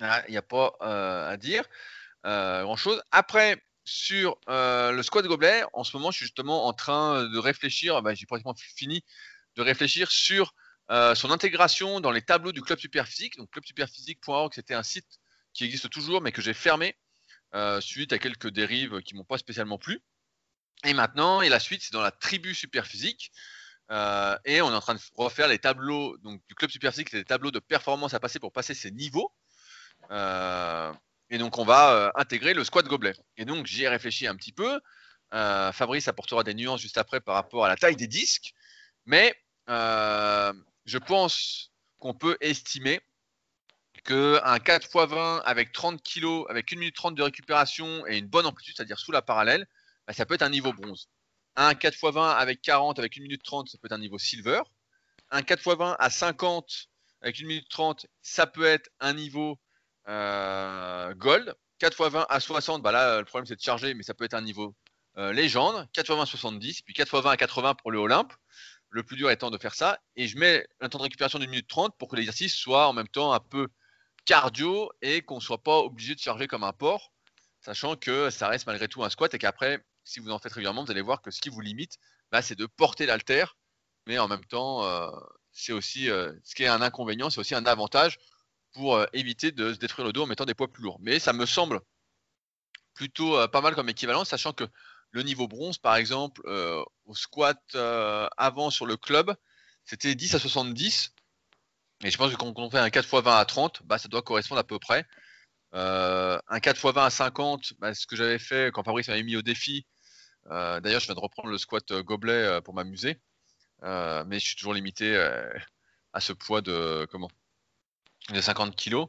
[SPEAKER 1] Il n'y a pas euh, à dire euh, grand chose. Après, sur euh, le squat gobelet, en ce moment, je suis justement en train de réfléchir, bah, j'ai pratiquement fini de réfléchir sur euh, son intégration dans les tableaux du Club Superphysique. Donc clubsuperphysique.org, c'était un site qui existe toujours, mais que j'ai fermé euh, suite à quelques dérives qui m'ont pas spécialement plu. Et maintenant, et la suite, c'est dans la tribu Superphysique. Euh, et on est en train de refaire les tableaux du Club Superphysique, les tableaux de performance à passer pour passer ces niveaux. et donc, on va intégrer le squat gobelet. Et donc, j'y ai réfléchi un petit peu. Fabrice apportera des nuances juste après par rapport à la taille des disques. Mais je pense qu'on peut estimer qu'un 4x20 avec 30 kg, avec 1 minute 30 de récupération et une bonne amplitude, c'est-à-dire sous la parallèle, bah, ça peut être un niveau bronze. Un 4x20 avec 40 avec 1 minute 30, ça peut être un niveau silver. Un 4x20 à 50 avec 1 minute 30, ça peut être un niveau euh, gold. 4x20 à 60, bah là le problème c'est de charger, mais ça peut être un niveau euh, légende. 4x20 à 70, puis 4x20 à 80 pour le Olympe le plus dur étant de faire ça. Et je mets un temps de récupération d'une minute 30 pour que l'exercice soit en même temps un peu cardio et qu'on ne soit pas obligé de charger comme un porc, sachant que ça reste malgré tout un squat et qu'après, si vous en faites régulièrement, vous allez voir que ce qui vous limite, c'est de porter l'alter, mais en même temps, euh, c'est aussi euh, ce qui est un inconvénient, c'est aussi un avantage pour euh, éviter de se détruire le dos en mettant des poids plus lourds. Mais ça me semble plutôt pas mal comme équivalent, sachant que le niveau bronze, par exemple, euh, au squat euh, avant sur le club, c'était 10 à 70. Et je pense que quand on fait un 4x20 à 30, bah, ça doit correspondre à peu près. Euh, un 4x20 à 50, bah, ce que j'avais fait quand Fabrice m'avait mis au défi. D'ailleurs, je viens de reprendre le squat gobelet pour m'amuser. mais je suis toujours limité à ce poids de comment? De 50 kg.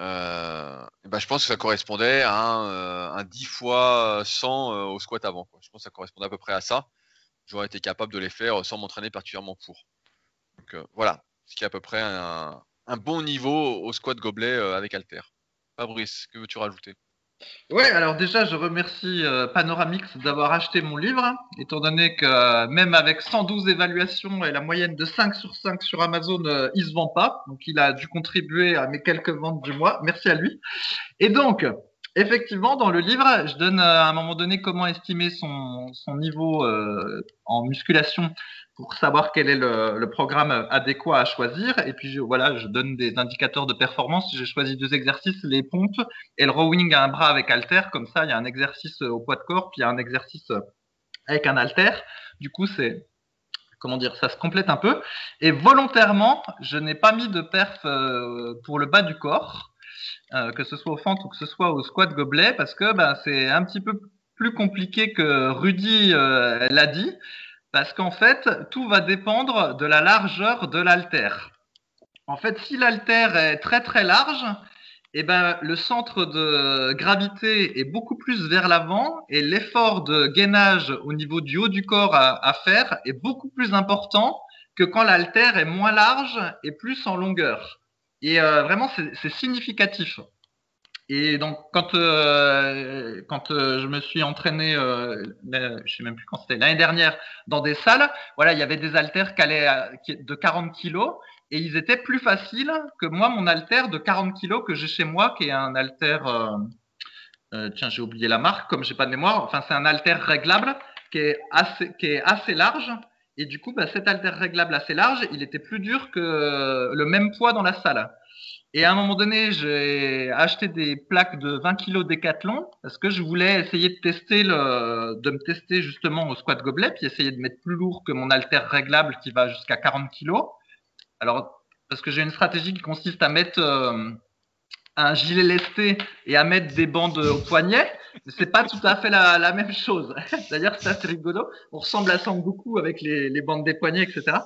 [SPEAKER 1] Euh, ben je pense que ça correspondait à un, 10 euh, fois 100 euh, au squat avant. Je pense que ça correspondait à peu près à ça. J'aurais été capable de les faire sans m'entraîner particulièrement pour. Voilà, ce qui est à peu près un, un bon niveau au squat gobelet avec Alter. Fabrice, que veux-tu rajouter?
[SPEAKER 2] Ouais, alors déjà, je remercie euh, Panoramix d'avoir acheté mon livre, étant donné que euh, même avec 112 évaluations et la moyenne de 5 sur 5 sur Amazon, euh, il se vend pas. Donc, il a dû contribuer à mes quelques ventes du mois. Merci à lui. Et donc, effectivement, dans le livre, je donne à un moment donné comment estimer son, son niveau en musculation pour savoir quel est le, programme adéquat à choisir. Et puis voilà, je donne des indicateurs de performance. J'ai choisi deux exercices, les pompes et le rowing à un bras avec halter. Comme ça, il y a un exercice au poids de corps, puis il y a un exercice avec un halter. Du coup, c'est comment dire, ça se complète un peu. Et volontairement, je n'ai pas mis de perf euh, pour le bas du corps, euh, que ce soit au fente ou que ce soit au squat gobelet, parce que ben, c'est un petit peu plus compliqué que Rudy euh, l'a dit. Parce qu'en fait, tout va dépendre de la largeur de l'altère. En fait, si l'altère est très très large, eh ben, le centre de gravité est beaucoup plus vers l'avant et l'effort de gainage au niveau du haut du corps à, faire est beaucoup plus important que quand l'altère est moins large et plus en longueur. Et euh, vraiment, c'est significatif. Et donc, quand, euh, quand euh, je me suis entraîné, je sais même plus quand c'était, l'année dernière, dans des salles, voilà, il y avait des haltères qui de 40 kilos et ils étaient plus faciles que moi, mon haltère de 40 kilos que j'ai chez moi, qui est un haltère, tiens, j'ai oublié la marque, comme j'ai pas de mémoire, enfin, c'est un haltère réglable qui est assez, qui est assez large. Et du coup, bah, cet haltère réglable assez large, il était plus dur que le même poids dans la salle. Et à un moment donné, j'ai acheté des plaques de 20 kg décathlon parce que je voulais essayer de tester le, de me tester justement au squat gobelet, puis essayer de mettre plus lourd que mon halter réglable qui va jusqu'à 40 kg. Alors, parce que j'ai une stratégie qui consiste à mettre euh, un gilet lesté et à mettre des bandes au poignet. C'est pas tout à fait la, la même chose. D'ailleurs, c'est assez rigolo. On ressemble à beaucoup avec les, les bandes des poignets, etc.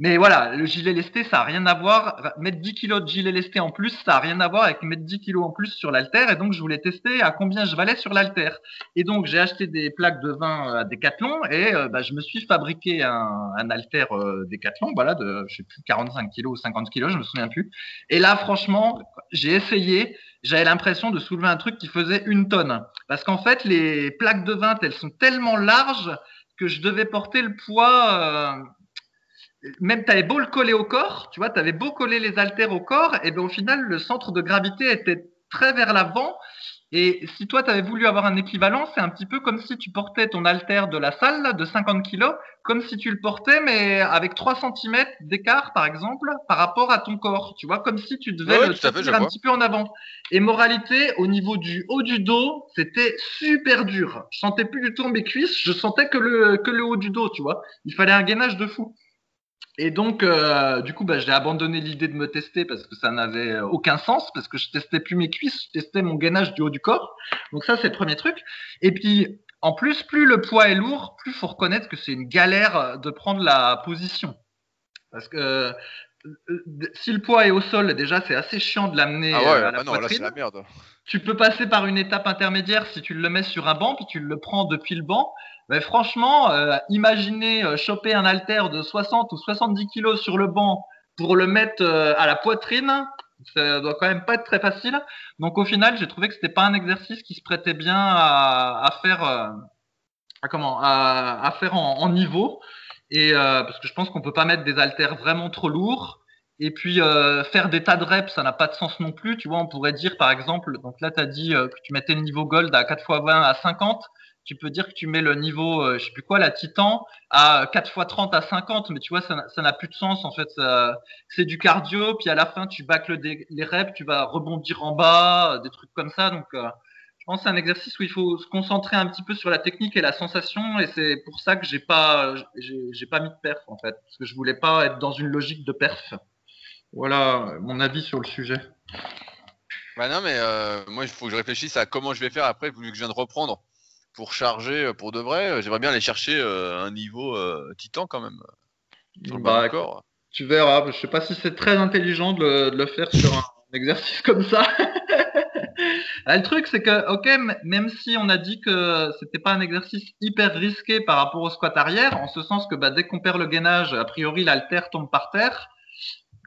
[SPEAKER 2] Mais voilà, le gilet lesté, ça n'a rien à voir. Mettre 10 kilos de gilet lesté en plus, ça n'a rien à voir avec mettre 10 kilos en plus sur l'alter. Et donc, je voulais tester à combien je valais sur l'alter. Et donc, j'ai acheté des plaques de vin à Decathlon et euh, bah, je me suis fabriqué un, un alter euh, Decathlon, voilà, de, je sais plus, 45 kilos ou 50 kilos, je me souviens plus. Et là, franchement, j'ai essayé. J'avais l'impression de soulever un truc qui faisait une tonne. Parce qu'en fait, les plaques de vin, elles sont tellement larges que je devais porter le poids. Euh, même tu avais beau le coller au corps, tu vois, tu avais beau coller les haltères au corps, et bien au final, le centre de gravité était très vers l'avant. Et si toi, tu avais voulu avoir un équivalent, c'est un petit peu comme si tu portais ton haltère de la salle de 50 kg, comme si tu le portais, mais avec 3 cm d'écart, par exemple, par rapport à ton corps. Tu vois, comme si tu devais le tirer un petit peu en avant. Et moralité, au niveau du haut du dos, c'était super dur. Je sentais plus du tout mes cuisses, je sentais que le, que le haut du dos, tu vois. Il fallait un gainage de fou. Et donc, euh, du coup, bah, j'ai abandonné l'idée de me tester parce que ça n'avait aucun sens, parce que je testais plus mes cuisses, je testais mon gainage du haut du corps. Donc ça, c'est le premier truc. Et puis, en plus, plus le poids est lourd, plus faut reconnaître que c'est une galère de prendre la position. Parce que euh, si le poids est au sol, déjà, c'est assez chiant de l'amener
[SPEAKER 1] ah ouais,
[SPEAKER 2] à la
[SPEAKER 1] bah non, là, c'est la merde.
[SPEAKER 2] Tu peux passer par une étape intermédiaire si tu le mets sur un banc, puis tu le prends depuis le banc. Mais franchement, euh, imaginez euh, choper un halter de 60 ou 70 kilos sur le banc pour le mettre euh, à la poitrine, ça doit quand même pas être très facile. Donc au final, j'ai trouvé que c'était pas un exercice qui se prêtait bien à, faire, comment, à, faire en, en, niveau. Et parce que je pense qu'on peut pas mettre des haltères vraiment trop lourds. Et puis faire des tas de reps, ça n'a pas de sens non plus. Tu vois, on pourrait dire par exemple, donc là tu as dit que tu mettais le niveau gold à 4 x 20 à 50 tu peux dire que tu mets le niveau, euh, je sais plus quoi, la Titan, à 4 x 30 à 50, mais tu vois, ça n'a plus de sens en fait. C'est du cardio, puis à la fin, tu bâcles les reps, tu vas rebondir en bas, euh, des trucs comme ça. Donc, euh, je pense que c'est un exercice où il faut se concentrer un petit peu sur la technique et la sensation, et c'est pour ça que j'ai pas, j'ai pas mis de perf en fait, parce que je voulais pas être dans une logique de perf. Voilà mon avis sur le sujet.
[SPEAKER 1] Bah non, mais moi, il faut que je réfléchisse à comment je vais faire après, vu que je viens de reprendre pour charger euh, pour de vrai, euh, j'aimerais bien aller chercher euh, un niveau titan quand même.
[SPEAKER 2] Bah, tu verras. Je sais pas si c'est très intelligent de le, faire sur un exercice comme ça. Ah, le truc, c'est que, ok, même si on a dit que c'était pas un exercice hyper risqué par rapport au squat arrière, en ce sens que bah, dès qu'on perd le gainage, a priori l'altère tombe par terre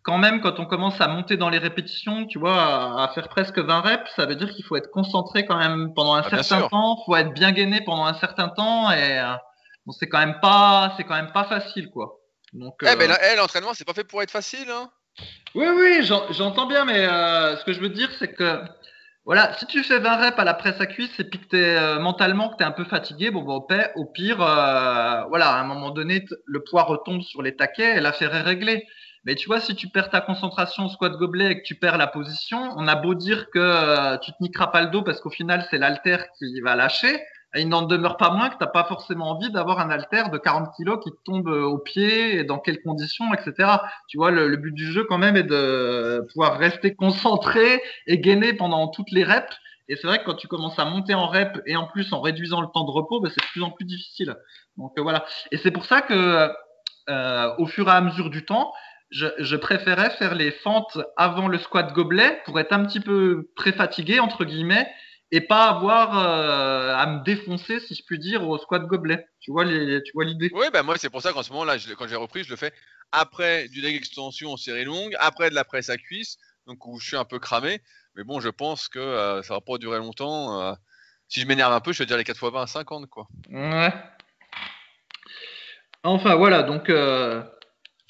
[SPEAKER 2] quand même, quand on commence à monter dans les répétitions, tu vois, à, faire presque 20 reps, ça veut dire qu'il faut être concentré quand même pendant un ah, certain temps, faut être bien gainé pendant un certain temps, et euh, bon, c'est quand même pas, c'est quand même pas facile, quoi.
[SPEAKER 1] Donc, eh ben, euh, l'entraînement, c'est pas fait pour être facile, hein.
[SPEAKER 2] Oui, oui, j'entends bien, mais euh, ce que je veux dire, c'est que voilà, si tu fais 20 reps à la presse à cuisse et puis que tu es mentalement que tu es un peu fatigué, bon, bon au pire, voilà, à un moment donné, le poids retombe sur les taquets et l'affaire est réglée. Mais tu vois, si tu perds ta concentration au squat gobelet et que tu perds la position, on a beau dire que euh, tu te niqueras pas le dos parce qu'au final, c'est l'alter qui va lâcher. il n'en demeure pas moins que tu n'as pas forcément envie d'avoir un alter de 40 kg qui te tombe euh, au pied et dans quelles conditions, etc. Tu vois, le, but du jeu quand même est de pouvoir rester concentré et gainer pendant toutes les reps. Et c'est vrai que quand tu commences à monter en rep et en plus en réduisant le temps de repos, ben, c'est de plus en plus difficile. Donc euh, voilà. Et c'est pour ça que au fur et à mesure du temps, je, je, préférais faire les fentes avant le squat gobelet pour être un petit peu pré-fatigué, entre guillemets, et pas avoir euh, à me défoncer, si je puis dire, au squat gobelet. Tu vois les, tu vois l'idée?
[SPEAKER 1] Oui, bah moi c'est pour ça qu'en ce moment là, quand j'ai repris, je le fais après du leg extension en série longue, après de la presse à cuisse, donc où je suis un peu cramé. Mais bon, je pense que euh, ça va pas durer longtemps. Euh. si je m'énerve un peu, je vais dire les 4 x 20 à 50 quoi.
[SPEAKER 2] Ouais. Enfin voilà, donc euh,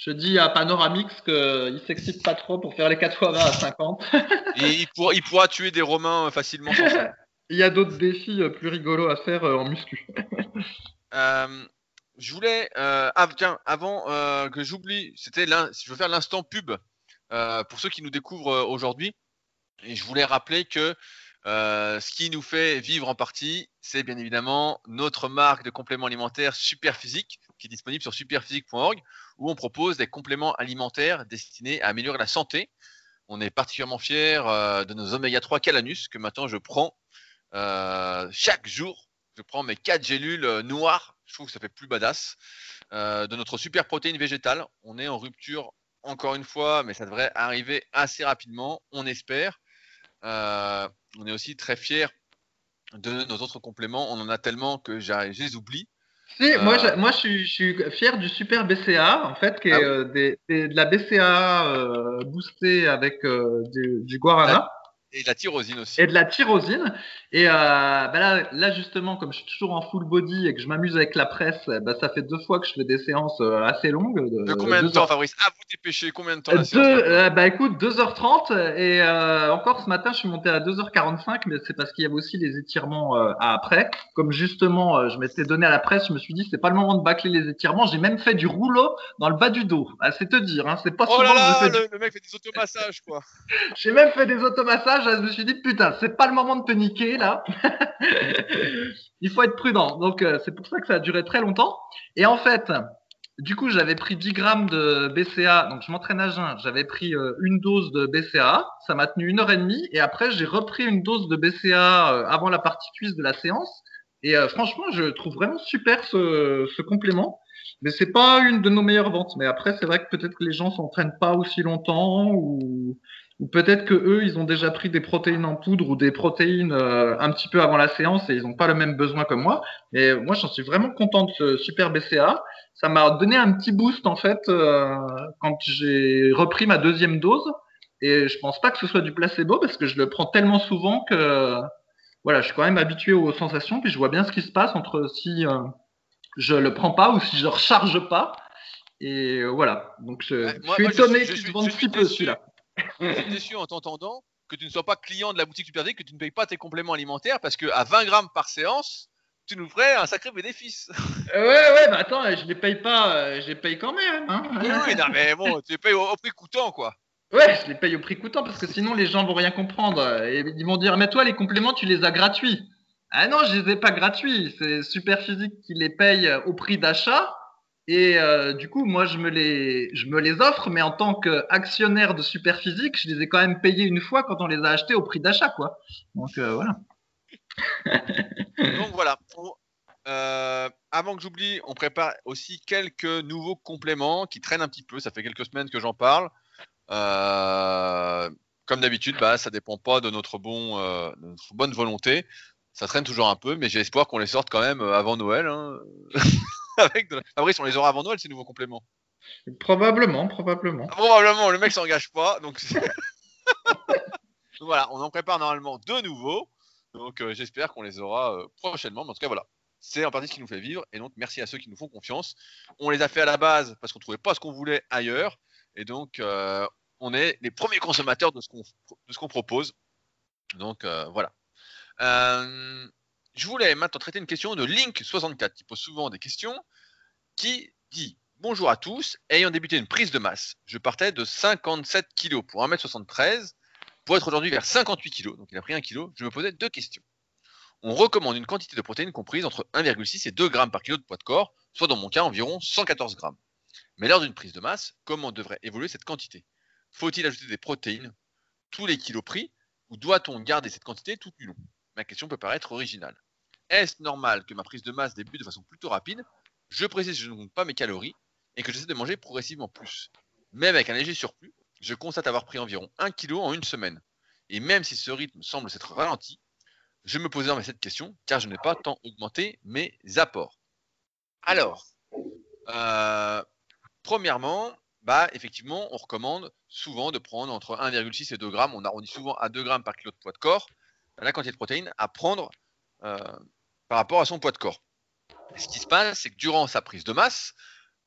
[SPEAKER 2] je dis à Panoramix qu'il s'excite pas trop pour faire les 4 x 20 à 50.
[SPEAKER 1] Et il, il, pourra tuer des Romains euh, facilement sans ça.
[SPEAKER 2] il y a d'autres défis euh, plus rigolos à faire euh, en muscu.
[SPEAKER 1] je voulais, ah, tiens, avant que j'oublie, c'était je veux faire l'instant pub pour ceux qui nous découvrent aujourd'hui. Et je voulais rappeler que ce qui nous fait vivre en partie, c'est bien évidemment notre marque de compléments alimentaires Super Physique, qui est disponible sur superphysique.org, où on propose des compléments alimentaires destinés à améliorer la santé. On est particulièrement fiers euh, de nos oméga 3 Calanus que maintenant je prends euh, chaque jour. Je prends mes 4 gélules euh, noires, je trouve que ça fait plus badass, de notre super protéine végétale. On est en rupture encore une fois, mais ça devrait arriver assez rapidement, on espère. On est aussi très fiers de nos autres compléments. On en a tellement que je les oublie.
[SPEAKER 2] Si, moi, je, moi je, suis, fier du super BCA, en fait, qui est, ah euh, de la BCA euh, boostée avec euh, du, du guarana.
[SPEAKER 1] Et de la tyrosine aussi.
[SPEAKER 2] Et de la tyrosine. Et euh, bah là, là, justement, comme je suis toujours en full body et que je m'amuse avec la presse, bah, ça fait deux fois que je fais des séances euh, assez longues.
[SPEAKER 1] De, de combien de temps, Fabrice Ah, vous dépêchez, combien de temps
[SPEAKER 2] la séance euh, Bah écoute, 2h30. Et euh, encore ce matin, je suis monté à 2h45, mais c'est parce qu'il y avait aussi les étirements après. Comme justement, je m'étais donné à la presse, je me suis dit, c'est pas le moment de bâcler les étirements. J'ai même fait du rouleau dans le bas du dos. Ah, c'est te dire, hein, c'est pas
[SPEAKER 1] oh là là, le, le, mec fait des automassages, quoi.
[SPEAKER 2] J'ai même fait des automassages je me suis dit, putain, c'est pas le moment de paniquer là. Il faut être prudent. Donc, euh, c'est pour ça que ça a duré très longtemps. Et en fait, du coup, j'avais pris 10 grammes de BCA. Donc, je m'entraîne à jeun. J'avais pris euh, une dose de BCA. Ça m'a tenu une heure et demie. Et après, j'ai repris une dose de BCA euh, avant la partie cuisse de la séance. Et franchement, je trouve vraiment super ce, ce complément. Mais c'est pas une de nos meilleures ventes. Mais après, c'est vrai que peut-être que les gens s'entraînent pas aussi longtemps ou ou peut-être que eux, ils ont déjà pris des protéines en poudre ou des protéines euh, un petit peu avant la séance et ils n'ont pas le même besoin que moi. Mais moi, j'en suis vraiment content de ce super BCA. Ça m'a donné un petit boost en fait euh, quand j'ai repris ma deuxième dose. Et je pense pas que ce soit du placebo parce que je le prends tellement souvent que voilà, je suis quand même habitué aux sensations. Puis je vois bien ce qui se passe entre si euh, je le prends pas ou si je recharge pas. Et voilà. Donc je, suis étonné qu'ils se vendent si peu celui-là
[SPEAKER 1] je suis déçu en t'entendant que tu ne sois pas client de la boutique Super que tu ne payes pas tes compléments alimentaires parce qu'à 20 grammes par séance, tu nous ferais un sacré bénéfice.
[SPEAKER 2] Euh, ouais, ouais, bah attends, je les paye pas, euh, je les paye quand même. Hein.
[SPEAKER 1] oui, oui, non, mais bon, tu les payes au, prix coûtant, quoi.
[SPEAKER 2] Ouais, je les paye au prix coûtant parce que sinon les gens vont rien comprendre. Et ils vont dire, mais toi, les compléments, tu les as gratuits. Ah non, je les ai pas gratuits. C'est Super Physique qui les paye au prix d'achat. Et euh, du coup, moi, je me les, offre, mais en tant qu'actionnaire de Superphysique, je les ai quand même payés une fois quand on les a achetés au prix d'achat, quoi. Donc euh, voilà.
[SPEAKER 1] Donc voilà. Euh, avant que j'oublie, on prépare aussi quelques nouveaux compléments qui traînent un petit peu. Ça fait quelques semaines que j'en parle. comme d'habitude, bah, ça dépend pas de notre, bon, de notre bonne volonté. Ça traîne toujours un peu, mais j'ai espoir qu'on les sorte quand même avant Noël. Hein. avec de Fabrice, on les aura avant Noël, ces nouveaux compléments.
[SPEAKER 2] Probablement, probablement.
[SPEAKER 1] Ah, probablement, le mec s'engage pas. Donc, voilà, on en prépare normalement deux nouveaux. Donc euh, j'espère qu'on les aura euh, prochainement. Mais en tout cas, voilà. C'est en partie ce qui nous fait vivre. Et donc, merci à ceux qui nous font confiance. On les a fait à la base parce qu'on ne trouvait pas ce qu'on voulait ailleurs. Et donc, euh, on est les premiers consommateurs de ce qu'on propose. Donc, voilà. Je voulais maintenant traiter une question de Link64 qui pose souvent des questions, qui dit Bonjour à tous, ayant débuté une prise de masse, je partais de 57 kg pour 1m73 pour être aujourd'hui vers 58 kg, donc il a pris 1 kg, je me posais deux questions. On recommande une quantité de protéines comprise entre 1,6 et 2 g par kilo de poids de corps, soit dans mon cas environ 114 g. Mais lors d'une prise de masse, comment devrait évoluer cette quantité? Faut-il ajouter des protéines tous les kilos pris ou doit-on garder cette quantité tout du long? Ma question peut paraître originale. Est-ce normal que ma prise de masse débute de façon plutôt rapide Je précise que je ne compte pas mes calories et que j'essaie de manger progressivement plus. Même avec un léger surplus, je constate avoir pris environ 1 kg en une semaine. Et même si ce rythme semble s'être ralenti, je me posais cette question car je n'ai pas tant augmenté mes apports. Alors, euh, premièrement, bah, effectivement, on recommande souvent de prendre entre 1,6 et 2 grammes. On arrondit souvent à 2 grammes par kilo de poids de corps la quantité de protéines à prendre euh, par rapport à son poids de corps. Ce qui se passe, c'est que durant sa prise de masse,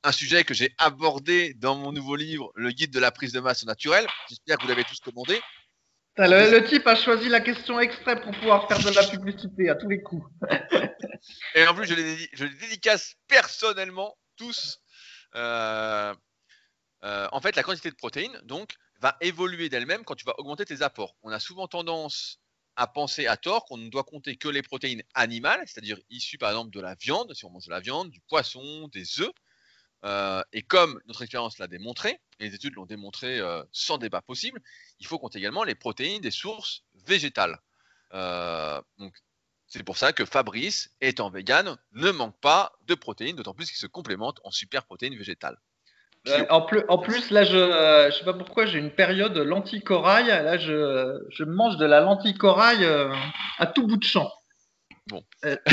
[SPEAKER 1] un sujet que j'ai abordé dans mon nouveau livre, Le guide de la prise de masse naturelle, j'espère que vous l'avez tous commandé.
[SPEAKER 2] Le, type a choisi la question exprès pour pouvoir faire de la publicité à tous les coups.
[SPEAKER 1] et en plus, je les, je les dédicace personnellement tous. Euh, euh, en fait, la quantité de protéines donc va évoluer d'elle-même quand tu vas augmenter tes apports. On a souvent tendance à penser à tort qu'on ne doit compter que les protéines animales, c'est-à-dire issues par exemple de la viande, si on mange de la viande, du poisson, des œufs. Euh, et comme notre expérience l'a démontré, et les études l'ont démontré euh, sans débat possible, il faut compter également les protéines des sources végétales. donc, c'est pour ça que Fabrice, étant vegan, ne manque pas de protéines, d'autant plus qu'il se complémente en super protéines végétales.
[SPEAKER 2] Euh, en, plus, en plus, là, je euh, je sais pas pourquoi, j'ai une période lentille corail. Là, je, je mange de la lentille corail euh, à tout bout de champ. Bon.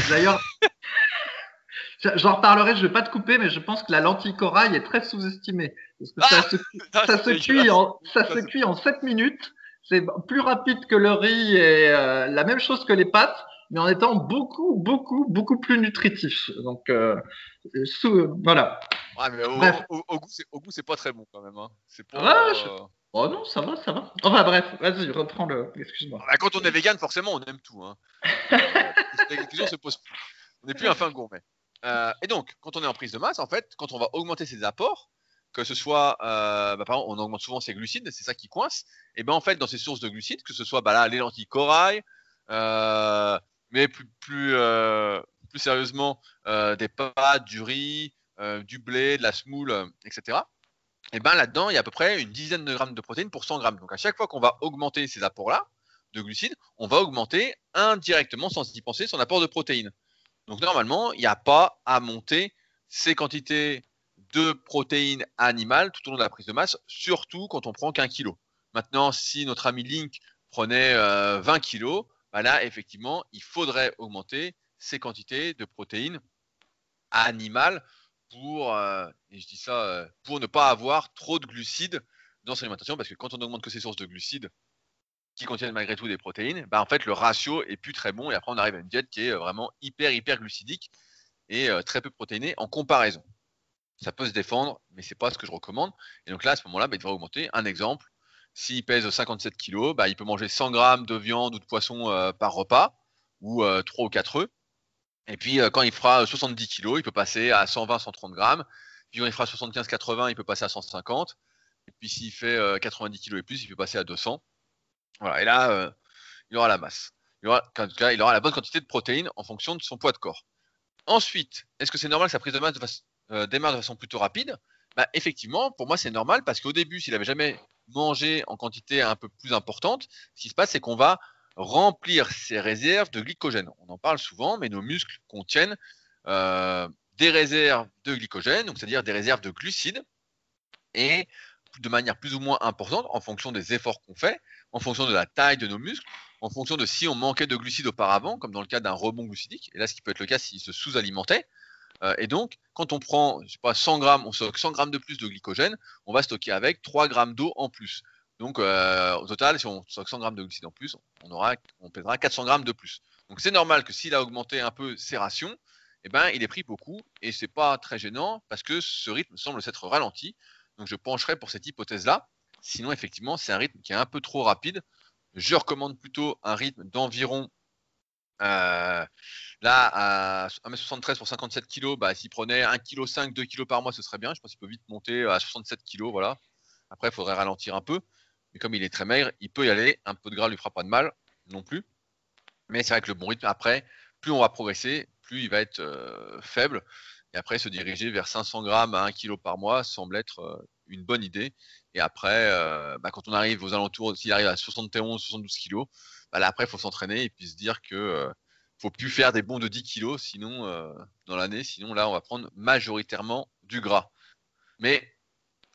[SPEAKER 2] D'ailleurs, j'en reparlerai, je vais pas te couper, mais je pense que la lentille corail est très sous-estimée. Parce que ça, se, ça se cuit en, ça se cuit en 7 minutes. C'est plus rapide que le riz et la même chose que les pâtes mais en étant beaucoup, beaucoup, beaucoup plus nutritif. Donc, euh, voilà.
[SPEAKER 1] Ouais, mais au, au, goût, c'est pas très bon quand même. Hein. C'est pas.
[SPEAKER 2] Euh, oh non, ça va, ça va. Enfin bref, vas-y, reprends le. Excuse-moi.
[SPEAKER 1] Bah, quand on est vegan, forcément, on aime tout. Hein. Euh, se pose plus. On n'est plus un fin gourmet. et donc, quand on est en prise de masse, en fait, quand on va augmenter ses apports, que ce soit, bah, par exemple, on augmente souvent ses glucides, c'est ça qui coince. Et ben en fait, dans ces sources de glucides, que ce soit bah, là, les lentilles corail, euh, mais plus, plus, euh, plus sérieusement, euh, des pâtes, du riz, euh, du blé, de la semoule, etc. Et ben là-dedans, il y a à peu près une dizaine de grammes de protéines pour 100 grammes. Donc à chaque fois qu'on va augmenter ces apports-là de glucides, on va augmenter indirectement, sans y penser, son apport de protéines. Donc normalement, il n'y a pas à monter ces quantités de protéines animales tout au long de la prise de masse, surtout quand on prend qu'un kilo. Maintenant, si notre ami Link prenait 20 kilos, bah là, effectivement, il faudrait augmenter ces quantités de protéines animales pour, euh, et je dis ça, euh, pour ne pas avoir trop de glucides dans son alimentation, parce que quand on augmente que ces sources de glucides qui contiennent malgré tout des protéines, bah en fait le ratio est plus très bon et après on arrive à une diète qui est euh, vraiment hyper hyper glucidique et très peu protéinée en comparaison. Ça peut se défendre, mais c'est pas ce que je recommande. Et donc là, à ce moment-là, bah, il devrait augmenter. Un exemple, s'il pèse 57 kg, bah, il peut manger 100 grammes de viande ou de poisson euh, par repas, ou 3 euh, ou 4 œufs. Et puis, euh, quand il fera 70 kg, il peut passer à 120-130 grammes. Puis, quand il fera 75-80, il peut passer à 150. Et puis, s'il fait 90 kg et plus, il peut passer à 200. Voilà. Et là, il aura la masse. Il aura, il aura la bonne quantité de protéines en fonction de son poids de corps. Ensuite, est-ce que c'est normal que sa prise de masse démarre de façon plutôt rapide? Bah, Effectivement, pour moi, c'est normal parce qu'au début, s'il n'avait jamais manger en quantité un peu plus importante, ce qui se passe, c'est qu'on va remplir ses réserves de glycogène. On en parle souvent, mais nos muscles contiennent euh, des réserves de glycogène, c'est-à-dire des réserves de glucides, et de manière plus ou moins importante en fonction des efforts qu'on fait, en fonction de la taille de nos muscles, en fonction de si on manquait de glucides auparavant, comme dans le cas d'un rebond glucidique, et là ce qui peut être le cas s'il se sous-alimentait, euh, et donc, quand on prend, je pas, 100 grammes, on stocke 100 grammes de plus de glycogène, on va stocker avec 3 grammes d'eau en plus. Donc, euh, au total, si on stocke 100 grammes de glucides en plus, on, aura, pèsera 400 grammes de plus. Donc, c'est normal que s'il a augmenté un peu ses rations, eh ben, il est pris beaucoup et c'est pas très gênant parce que ce rythme semble s'être ralenti. Donc, je pencherai pour cette hypothèse-là. Sinon, effectivement, c'est un rythme qui est un peu trop rapide. Je recommande plutôt un rythme d'environ euh, Là, à 1m73 pour 57 kg, bah, s'il prenait 1,5 kg, 2 kg par mois, ce serait bien. Je pense qu'il peut vite monter à 67 kg. Voilà. Après, il faudrait ralentir un peu. Mais comme il est très maigre, il peut y aller. Un peu de gras ne lui fera pas de mal non plus. Mais c'est vrai que le bon rythme, après, plus on va progresser, plus il va être euh, faible. Et après, se diriger vers 500 grammes à 1 kg par mois semble être euh, une bonne idée. Et après, euh, bah, quand on arrive aux alentours, s'il arrive à 71, 72 kg, bah, là, après, il faut s'entraîner et puis se dire que faut plus faire des bons de 10 kilos sinon euh, dans l'année, sinon là on va prendre majoritairement du gras. Mais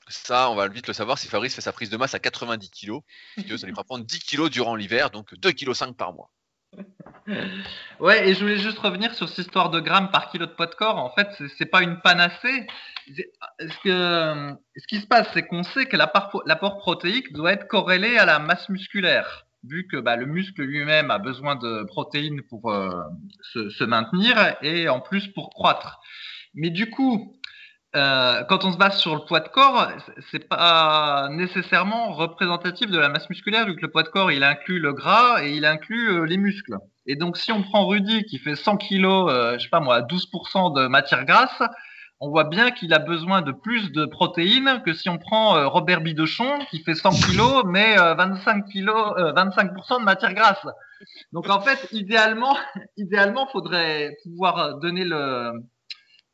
[SPEAKER 1] Ça, on va vite le savoir si Fabrice fait sa prise de masse à 90 kg, puisque ça lui fera prendre 10 kg durant l'hiver, donc 2,5 kg par mois.
[SPEAKER 2] Ouais, et je voulais juste revenir sur cette histoire de grammes par kilo de poids de corps. En fait, c'est pas une panacée. Ce, qui se passe, c'est qu'on sait que l'apport protéique doit être corrélé à la masse musculaire, vu que bah, le muscle lui-même a besoin de protéines pour euh, se, maintenir et en plus pour croître. Mais du coup, euh, quand on se base sur le poids de corps, c'est pas nécessairement représentatif de la masse musculaire, vu que le poids de corps, il inclut le gras et il inclut euh, les muscles. Et donc, si on prend Rudy qui fait 100 kg, euh, je sais pas moi, 12% de matière grasse, on voit bien qu'il a besoin de plus de protéines que si on prend Robert Bidochon qui fait 100 kg mais 25 kg, 25% de matière grasse. Donc en fait, idéalement, idéalement, faudrait pouvoir donner le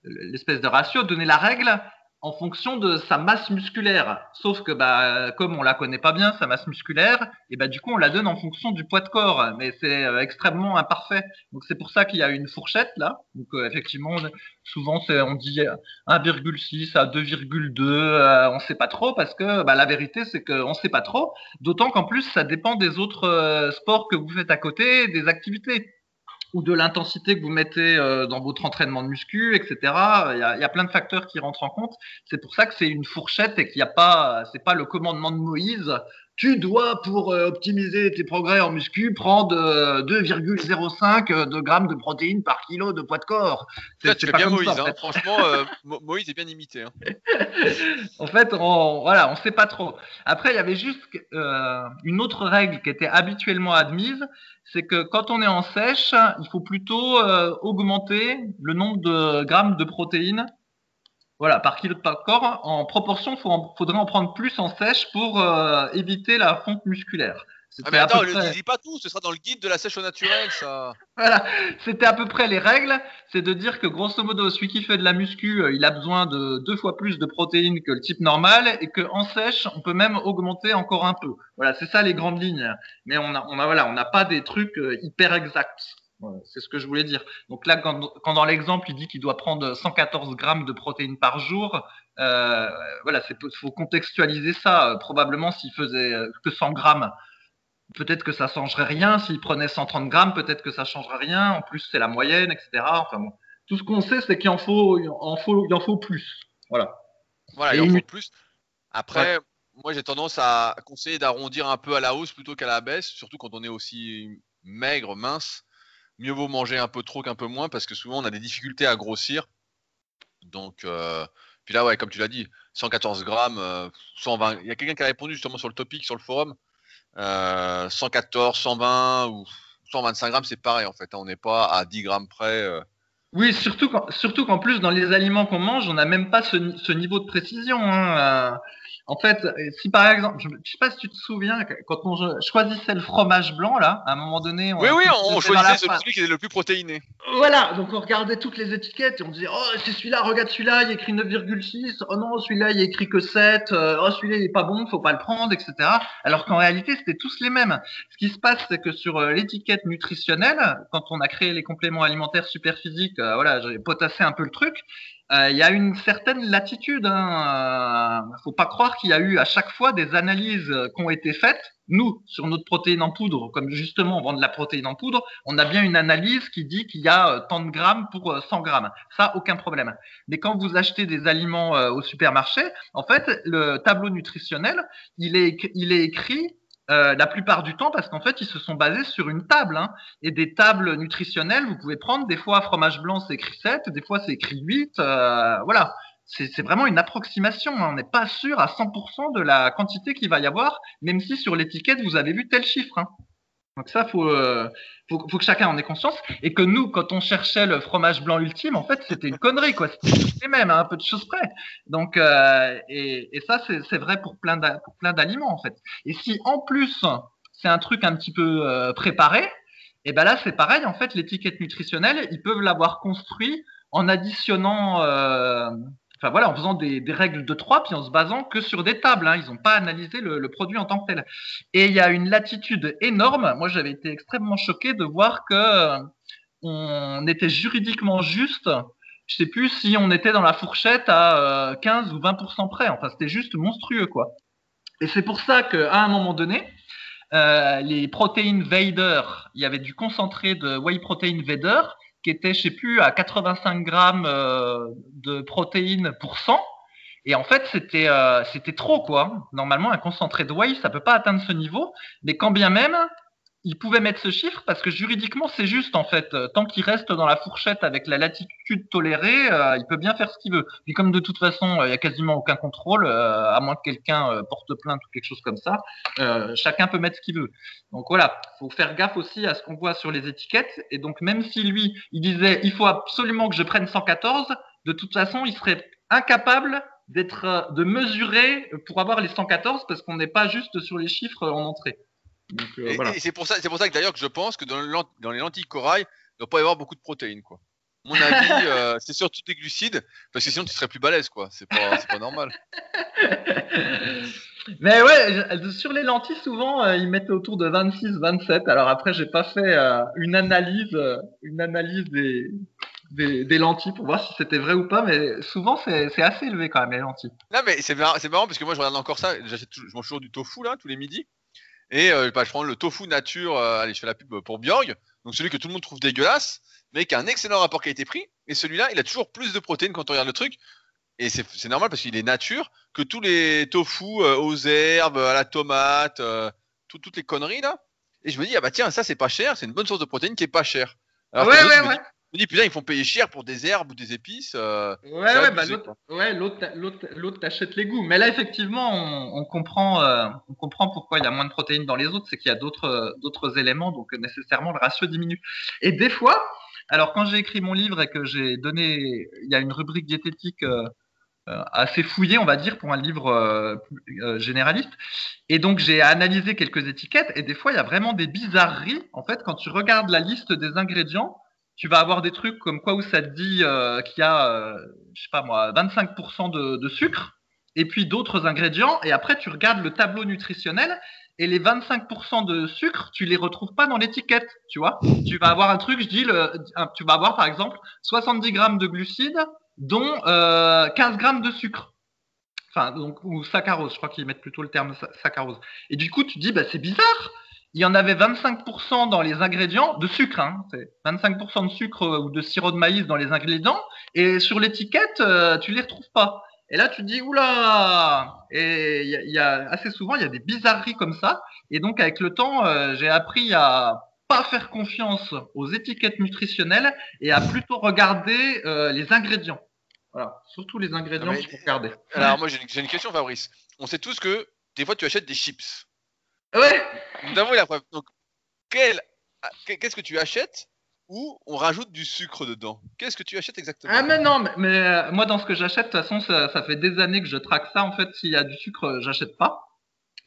[SPEAKER 2] l'espèce de ratio, donner la règle en fonction de sa masse musculaire. Sauf que, bah, comme on la connaît pas bien, sa masse musculaire, et bah, du coup, on la donne en fonction du poids de corps. Mais c'est euh, extrêmement imparfait. Donc, c'est pour ça qu'il y a une fourchette, là. Donc, euh, effectivement, souvent, c'est, on dit 1,6 à 2,2, euh, on sait pas trop parce que, bah, la vérité, c'est qu'on sait pas trop. D'autant qu'en plus, ça dépend des autres sports que vous faites à côté, des activités ou de l'intensité que vous mettez euh, dans votre entraînement de muscu, etc. Il y, a, plein de facteurs qui rentrent en compte. C'est pour ça que c'est une fourchette et qu'il n'y a pas, c'est pas le commandement de Moïse tu dois, pour euh, optimiser tes progrès en muscu, prendre 2,05 euh, de grammes de protéines par kilo de poids de corps.
[SPEAKER 1] C'est, bien Moïse, hein. franchement, euh, Moïse est bien imité. Hein.
[SPEAKER 2] en fait, on, voilà, on sait pas trop. Après, il y avait juste une autre règle qui était habituellement admise, c'est que quand on est en sèche, il faut plutôt augmenter le nombre de grammes de protéines voilà, par kilo de corps, en proportion, il faudrait en prendre plus en sèche pour euh, éviter la fonte musculaire.
[SPEAKER 1] Ah mais attends, ne dis pas tout, ce sera dans le guide de la sèche au naturel, ça.
[SPEAKER 2] voilà, c'était à peu près les règles. C'est de dire que grosso modo, celui qui fait de la muscu, euh, il a besoin de deux fois plus de protéines que le type normal, et qu'en sèche, on peut même augmenter encore un peu. Voilà, c'est ça les grandes lignes. Mais on a, on a voilà, on n'a pas des trucs euh, hyper exacts. C'est ce que je voulais dire. Donc là, quand, dans l'exemple, il dit qu'il doit prendre 114 grammes de protéines par jour, euh, voilà, il faut contextualiser ça. probablement, s'il faisait euh, que 100 grammes, peut-être que ça changerait rien. S'il prenait 130 grammes, peut-être que ça changerait rien. En plus, c'est la moyenne, etc. Enfin bon, tout ce qu'on sait, c'est qu'il en faut, en faut, il en faut plus. Voilà.
[SPEAKER 1] Voilà, il en faut plus. Après, moi, j'ai tendance à conseiller d'arrondir un peu à la hausse plutôt qu'à la baisse, surtout quand on est aussi maigre, mince mieux vaut manger un peu trop qu'un peu moins parce que souvent on a des difficultés à grossir. Donc, euh, puis là, ouais, comme tu l'as dit, 114 grammes, 120. Euh, Il y a quelqu'un qui a répondu justement sur le topic, sur le forum. 114, euh, 120 ou 125 grammes, c'est pareil en fait. Hein. on n'est pas à 10 grammes près.
[SPEAKER 2] Oui, surtout surtout qu'en plus dans les aliments qu'on mange, on n'a même pas ce, niveau de précision. Hein. En fait, si par exemple, je ne sais pas si tu te souviens, quand on choisissait le fromage blanc, là, à un moment donné.
[SPEAKER 1] On oui, oui, on, choisissait celui qui était le plus protéiné.
[SPEAKER 2] Voilà, donc on regardait toutes les étiquettes et on disait, oh, c'est celui-là, regarde celui-là, il écrit 9,6, oh non, celui-là, il y a écrit que 7, euh, oh, celui-là, il est pas bon, faut pas le prendre, etc. Alors qu'en réalité, c'était tous les mêmes. Ce qui se passe, c'est que sur euh, l'étiquette nutritionnelle, quand on a créé les compléments alimentaires super physiques, euh, voilà, j'ai potassé un peu le truc, euh, il y a une certaine latitude. Hein. Il ne faut pas croire qu'il y a eu à chaque fois des analyses qui ont été faites. Nous, sur notre protéine en poudre, comme justement on vend de la protéine en poudre, on a bien une analyse qui dit qu'il y a euh, tant de grammes pour 100 euh, grammes. Ça, aucun problème. Mais quand vous achetez des aliments au supermarché, en fait, le tableau nutritionnel, il est, il est écrit euh, la plupart du temps parce qu'en fait, ils se sont basés sur une table. Hein, et des tables nutritionnelles, vous pouvez prendre, des fois, fromage blanc, c'est écrit 7, des fois, c'est écrit 8. Euh, voilà, c'est vraiment une approximation. Hein. On n'est pas sûr à 100% de la quantité qu'il va y avoir, même si sur l'étiquette, vous avez vu tel chiffre. Hein. Donc ça, faut, euh, faut, que chacun en ait conscience. Et que nous, quand on cherchait le fromage blanc ultime, en fait, c'était une connerie, quoi. C'était les mêmes, hein, un peu de choses près. Donc, euh, et, et, ça, c'est vrai pour plein d'aliments, en fait. Et si en plus, c'est un truc un petit peu euh, préparé, et ben là, c'est pareil. En fait, l'étiquette nutritionnelle, ils peuvent l'avoir construit en additionnant euh, enfin voilà, en faisant des, règles de trois, puis en se basant que sur des tables. Hein. Ils n'ont pas analysé le, produit en tant que tel. Et il y a une latitude énorme. Moi, j'avais été extrêmement choqué de voir que euh, on était juridiquement juste je sais plus si on était dans la fourchette à 15 ou 20% près. Enfin, c'était juste monstrueux, quoi. Et c'est pour ça qu'à un moment donné, les protéines Vader, il y avait du concentré de whey protein Vader qui était, je sais plus, à 85 grammes de protéines pour 100. Et en fait, c'était euh, c'était trop quoi. Normalement, un concentré de whey, ça peut pas atteindre ce niveau. Mais quand bien même, il pouvait mettre ce chiffre parce que juridiquement, c'est juste en fait. Euh, tant qu'il reste dans la fourchette avec la latitude tolérée, euh, il peut bien faire ce qu'il veut. Puis comme de toute façon, il y a quasiment aucun contrôle, à moins que quelqu'un porte plainte ou quelque chose comme ça, chacun peut mettre ce qu'il veut. Donc voilà, faut faire gaffe aussi à ce qu'on voit sur les étiquettes. Et donc même si lui, il disait, il faut absolument que je prenne 114, de toute façon, il serait incapable d'être, euh, de mesurer pour avoir les 114 parce qu'on n'est pas juste sur les chiffres en entrée.
[SPEAKER 1] Euh, et, c'est pour ça, c'est pour ça que d'ailleurs que je pense que dans, dans les lentilles corail, il ne doit pas y avoir beaucoup de protéines, quoi. Mon avis, euh, c'est surtout des glucides, parce que sinon tu serais plus balèze, quoi. C'est pas, pas normal.
[SPEAKER 2] Mais ouais, sur les lentilles, souvent, ils mettent autour de 26, 27. Alors après, j'ai pas fait une analyse, une analyse des, des, lentilles pour voir si c'était vrai ou pas, mais souvent c'est assez élevé quand même les lentilles.
[SPEAKER 1] Non, mais c'est marrant, marrant parce que moi je regarde encore ça, je mange toujours du tofu là tous les midis. Et euh, bah, je prends le tofu nature, euh, allez, je fais la pub pour Bjorg, donc celui que tout le monde trouve dégueulasse, mais qui a un excellent rapport qualité-prix. Et celui-là, il a toujours plus de protéines quand on regarde le truc. Et c'est normal parce qu'il est nature que tous les tofu euh, aux herbes, à la tomate, toutes les conneries là. Et je me dis, ah bah tiens, ça c'est pas cher, c'est une bonne source de protéines qui est pas chère.
[SPEAKER 2] ouais, ouais, ouais
[SPEAKER 1] me dis, putain, ils font payer cher pour des herbes ou des épices. Euh,
[SPEAKER 2] ouais, ouais, bah, l'autre, t'achète les goûts. Mais là, effectivement, on, comprend, euh, on comprend pourquoi il y a moins de protéines dans les autres, c'est qu'il y a d'autres, d'autres éléments, donc nécessairement le ratio diminue. Et des fois, alors quand j'ai écrit mon livre et que j'ai donné, il y a une rubrique diététique euh, assez fouillée, on va dire, pour un livre généraliste. Et donc j'ai analysé quelques étiquettes et des fois il y a vraiment des bizarreries. En fait, quand tu regardes la liste des ingrédients, tu vas avoir des trucs comme quoi où ça te dit euh, qu'il y a, euh, je sais pas moi, 25% de, sucre, et puis d'autres ingrédients, et après tu regardes le tableau nutritionnel, et les 25% de sucre, tu les retrouves pas dans l'étiquette, tu vois. Tu vas avoir un truc, je dis, tu vas avoir par exemple 70 grammes de glucides, dont euh, 15 grammes de sucre. Enfin, donc, ou saccharose, je crois qu'ils mettent plutôt le terme saccharose. Et du coup, tu dis, bah, c'est bizarre il y en avait 25% dans les ingrédients de sucre. Hein, 25% de sucre ou de sirop de maïs dans les ingrédients. Et sur l'étiquette, euh, tu les retrouves pas. Et là, tu te dis, oula Et il y, a assez souvent, il y a des bizarreries comme ça. Et donc, avec le temps, euh, j'ai appris à pas faire confiance aux étiquettes nutritionnelles et à plutôt regarder euh, les ingrédients. Voilà, surtout les ingrédients qu'il faut regarder.
[SPEAKER 1] Alors, moi, j'ai une, une question, Fabrice. On sait tous que des fois, tu achètes des chips.
[SPEAKER 2] Ouais.
[SPEAKER 1] Nous avons la preuve. Donc, qu'est-ce que tu achètes où on rajoute du sucre dedans? Qu'est-ce que tu achètes exactement?
[SPEAKER 2] Ah mais non, mais, euh, moi dans ce que j'achète, de toute façon, ça, ça, fait des années que je traque ça. En fait, s'il y a du sucre, j'achète pas.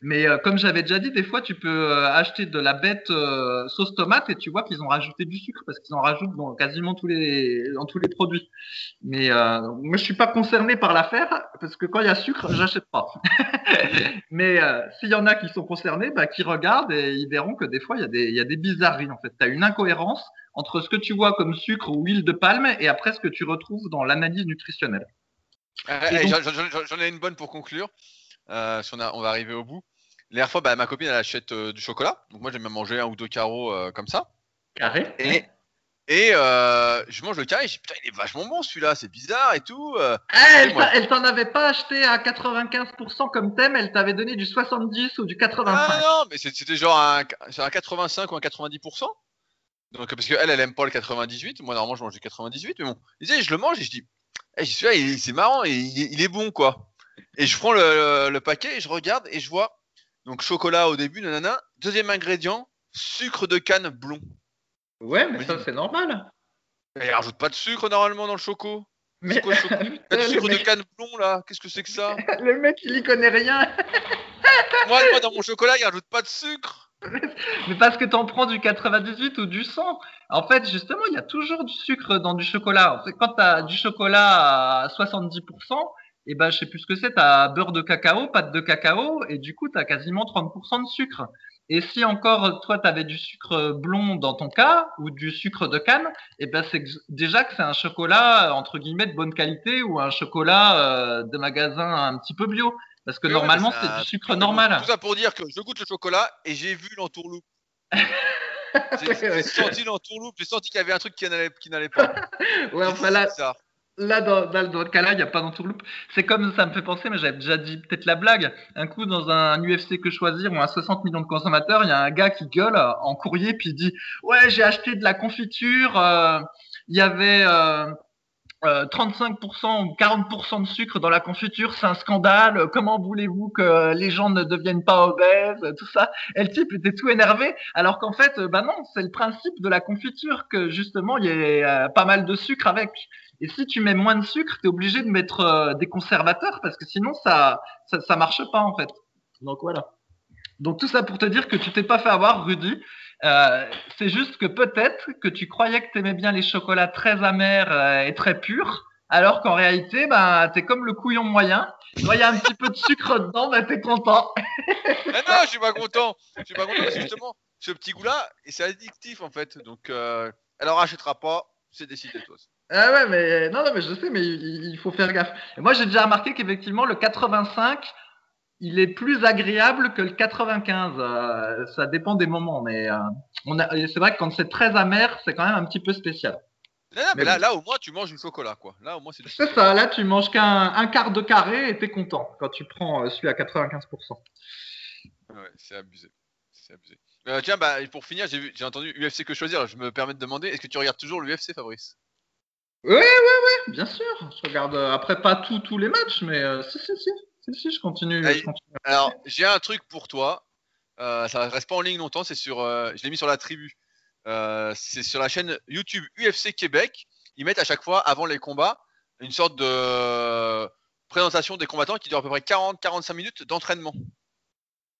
[SPEAKER 2] Mais euh, comme j'avais déjà dit, des fois, tu peux euh, acheter de la bête euh, sauce tomate et tu vois qu'ils ont rajouté du sucre parce qu'ils en rajoutent dans quasiment tous les dans tous les produits. Mais moi, je suis pas concerné par l'affaire parce que quand il y a sucre, j'achète pas. Mais s'il y en a qui sont concernés, bah, qui regardent et ils verront que des fois, il y a des y a des bizarreries en fait. Tu as une incohérence entre ce que tu vois comme sucre ou huile de palme et après ce que tu retrouves dans l'analyse nutritionnelle.
[SPEAKER 1] J'en ai une bonne pour conclure. si on, a, on va arriver au bout. Les fois, bah, ma copine, elle achète euh, du chocolat. Donc moi, j'aime bien manger un ou deux carreaux euh, comme ça.
[SPEAKER 2] Carré
[SPEAKER 1] Et, et euh, je mange le carré. Je dis, putain, il est vachement bon celui-là, c'est bizarre et tout.
[SPEAKER 2] Ah, elle, t'en avait pas acheté à 95% comme thème, elle t'avait donné du 70 ou du 85. Ah
[SPEAKER 1] non, mais c'était genre un, un 85 ou un 90%. Donc, parce qu'elle, elle aime pas le 98. Moi, normalement, je mange du 98. Mais bon, je le mange et je dis, hey, celui-là, c'est marrant et il, est bon, quoi. Et je prends le, paquet et je regarde et je vois donc chocolat au début, nanana. Deuxième ingrédient, sucre de canne blond.
[SPEAKER 2] Ouais, mais ça c'est normal.
[SPEAKER 1] Mais il rajoute pas de sucre normalement dans le choco. Mais quoi, sucre de canne blond là Qu'est-ce que c'est que ça
[SPEAKER 2] Le mec il y connaît rien.
[SPEAKER 1] moi, dans mon chocolat il rajoute pas de sucre.
[SPEAKER 2] Mais parce que t'en prends du 98 ou du 100. En fait, justement, il y a toujours du sucre dans du chocolat. Quand t'as du chocolat à 70%, et ben je sais plus ce que c'est, tu as beurre de cacao, pâte de cacao, et du coup tu as quasiment 30% de sucre. Et si encore toi tu avais du sucre blond dans ton cas ou du sucre de canne, et eh ben c'est déjà que c'est un chocolat entre guillemets de bonne qualité ou un chocolat euh, de magasin un petit peu bio. Parce que normalement c'est du sucre normal.
[SPEAKER 1] Tout ça pour dire que je goûte le chocolat et j'ai vu l'entourloupe. j'ai senti l'entourloupe, j'ai senti qu'il y avait un truc qui n'allait qui n'allait pas.
[SPEAKER 2] ouais, enfin là, Là, dans, dans, le cas-là, il n'y a pas d'entourloupe. C'est comme ça me fait penser, mais j'avais déjà dit peut-être la blague. Un coup, dans un UFC que choisir où a 60 millions de consommateurs, il y a un gars qui gueule en courrier puis dit Ouais, j'ai acheté de la confiture. Euh, il y avait euh, 35% euh, ou 40% de sucre dans la confiture, c'est un scandale. Comment voulez-vous que les gens ne deviennent pas obèses, tout ça? Et le type était tout énervé, alors qu'en fait, bah non, c'est le principe de la confiture que justement il y a euh, pas mal de sucre avec. Et si tu mets moins de sucre, tu es obligé de mettre euh, des conservateurs parce que sinon ça, ça, ça marche pas en fait. Donc voilà. Donc tout ça pour te dire que tu t'es pas fait avoir, Rudy. Euh, c'est juste que peut-être que tu croyais que tu aimais bien les chocolats très amers euh, et très purs, alors qu'en réalité, bah, tu es comme le couillon moyen. Il y a un petit peu de sucre dedans, bah, tu es content.
[SPEAKER 1] ah non, je suis pas content. Je suis pas content justement, ce petit goût-là, c'est addictif en fait. Donc, euh, alors achètera pas, c'est décidé toi.
[SPEAKER 2] Ah ouais, mais non, non, mais je sais, mais il, faut faire gaffe. moi, j'ai déjà remarqué qu'effectivement, le 85, il est plus agréable que le 95. Euh, ça dépend des moments, mais euh, c'est vrai que quand c'est très amer, c'est quand même un petit peu spécial.
[SPEAKER 1] mais, là, là, au moins, tu manges du chocolat, quoi. Là, au moins, c'est.
[SPEAKER 2] C'est ça. Là, tu manges qu'un quart de carré et t'es content quand tu prends euh, celui à 95%.
[SPEAKER 1] Ouais, c'est abusé. C'est abusé. tiens, bah, pour finir, j'ai entendu UFC que choisir. Je me permets de demander, est-ce que tu regardes toujours l'UFC, Fabrice?
[SPEAKER 2] Oui, oui, oui, bien sûr. Je regarde après pas tous les matchs, mais si, si, si. Si, si, je continue.
[SPEAKER 1] Alors, j'ai un truc pour toi. Euh, ça reste pas en ligne longtemps. C'est sur, euh, je l'ai mis sur la tribu. Euh, c'est sur la chaîne YouTube UFC Québec. Ils mettent à chaque fois, avant les combats, une sorte de présentation des combattants qui dure à peu près 40-45 minutes d'entraînement.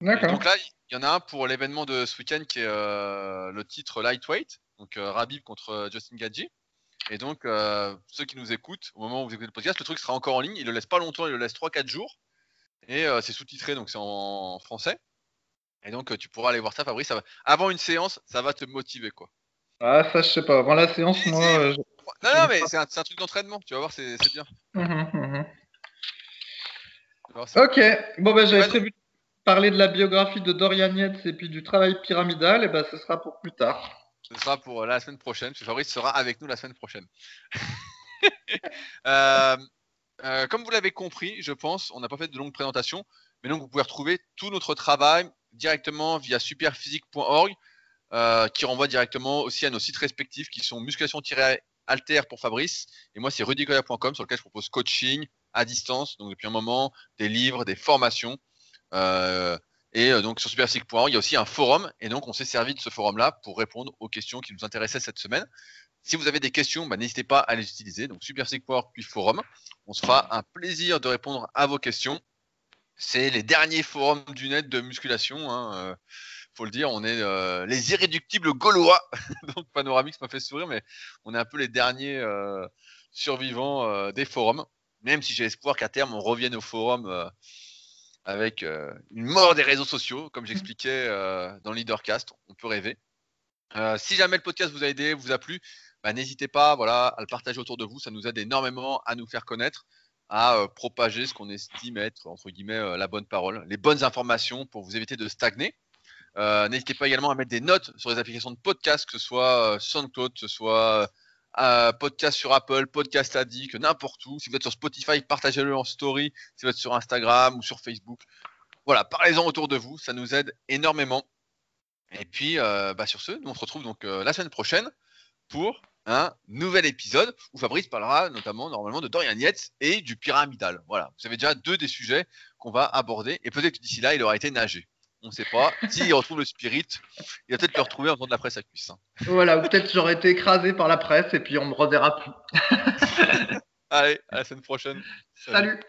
[SPEAKER 1] D'accord. Donc là, il y en a un pour l'événement de ce week-end qui est le titre lightweight, donc Rabib contre Justin Gadji. Et donc, ceux qui nous écoutent, au moment où vous écoutez le podcast, le truc sera encore en ligne. Il le laisse pas longtemps, il le laisse 3-4 jours. Et euh, c'est sous-titré, donc c'est en français. Et donc, euh, tu pourras aller voir ça, Fabrice. Ça va... Avant une séance, ça va te motiver, quoi.
[SPEAKER 2] Ah, ça, je sais pas. Avant la séance, moi. Euh,
[SPEAKER 1] non, non, mais c'est un, truc d'entraînement. Tu vas voir, c'est bien.
[SPEAKER 2] Mmh, mmh, mmh. ok. Bon, ben, j'avais prévu de parler de la biographie de Dorian Yates et puis du travail pyramidal. Et ben, ce sera pour plus tard.
[SPEAKER 1] Ce sera pour la semaine prochaine. Fabrice sera avec nous la semaine prochaine. euh, euh, comme vous l'avez compris, je pense, on n'a pas fait de longue présentation, mais donc vous pouvez retrouver tout notre travail directement via superphysique.org, euh, qui renvoie directement aussi à nos sites respectifs qui sont musculation-alter pour Fabrice, et moi c'est rudicoya.com sur lequel je propose coaching à distance, donc depuis un moment, des livres, des formations. Euh, et donc sur superphysique.org, il y a aussi un forum, et donc on s'est servi de ce forum-là pour répondre aux questions qui nous intéressaient cette semaine. Si vous avez des questions, bah, n'hésitez pas à les utiliser. Donc Power puis forum. On se fera un plaisir de répondre à vos questions. C'est les derniers forums du net de musculation. Hein, euh, faut le dire, on est euh, les irréductibles gaulois. Donc Panoramix m'a fait sourire, mais on est un peu les derniers euh, survivants des forums. Même si j'ai espoir qu'à terme on revienne au forum avec une mort des réseaux sociaux, comme j'expliquais dans Leadercast. On peut rêver. si jamais le podcast vous a aidé, vous a plu, bah, n'hésitez pas voilà, à le partager autour de vous. Ça nous aide énormément à nous faire connaître, à euh, propager ce qu'on estime être, entre guillemets, euh, la bonne parole, les bonnes informations pour vous éviter de stagner. Euh, n'hésitez pas également à mettre des notes sur les applications de podcast, que ce soit SoundCloud, que ce soit podcast sur Apple, podcast Addict, n'importe où. Si vous êtes sur Spotify, partagez-le en story. Si vous êtes sur Instagram ou sur Facebook, voilà, parlez-en autour de vous. Ça nous aide énormément. Et puis, bah, sur ce, nous on se retrouve donc la semaine prochaine pour un nouvel épisode où Fabrice parlera notamment normalement de Dorian Yates et du pyramidal. Voilà, vous avez déjà deux des sujets qu'on va aborder et peut-être que d'ici là il aura été nagé. On ne sait pas. S'il retrouve le spirit, il va peut-être le retrouver en faisant de la presse à cuisse. Hein.
[SPEAKER 2] Voilà, ou peut-être j'aurais été écrasé par la presse et puis on me reverra plus.
[SPEAKER 1] Allez, à la semaine prochaine.
[SPEAKER 2] Salut.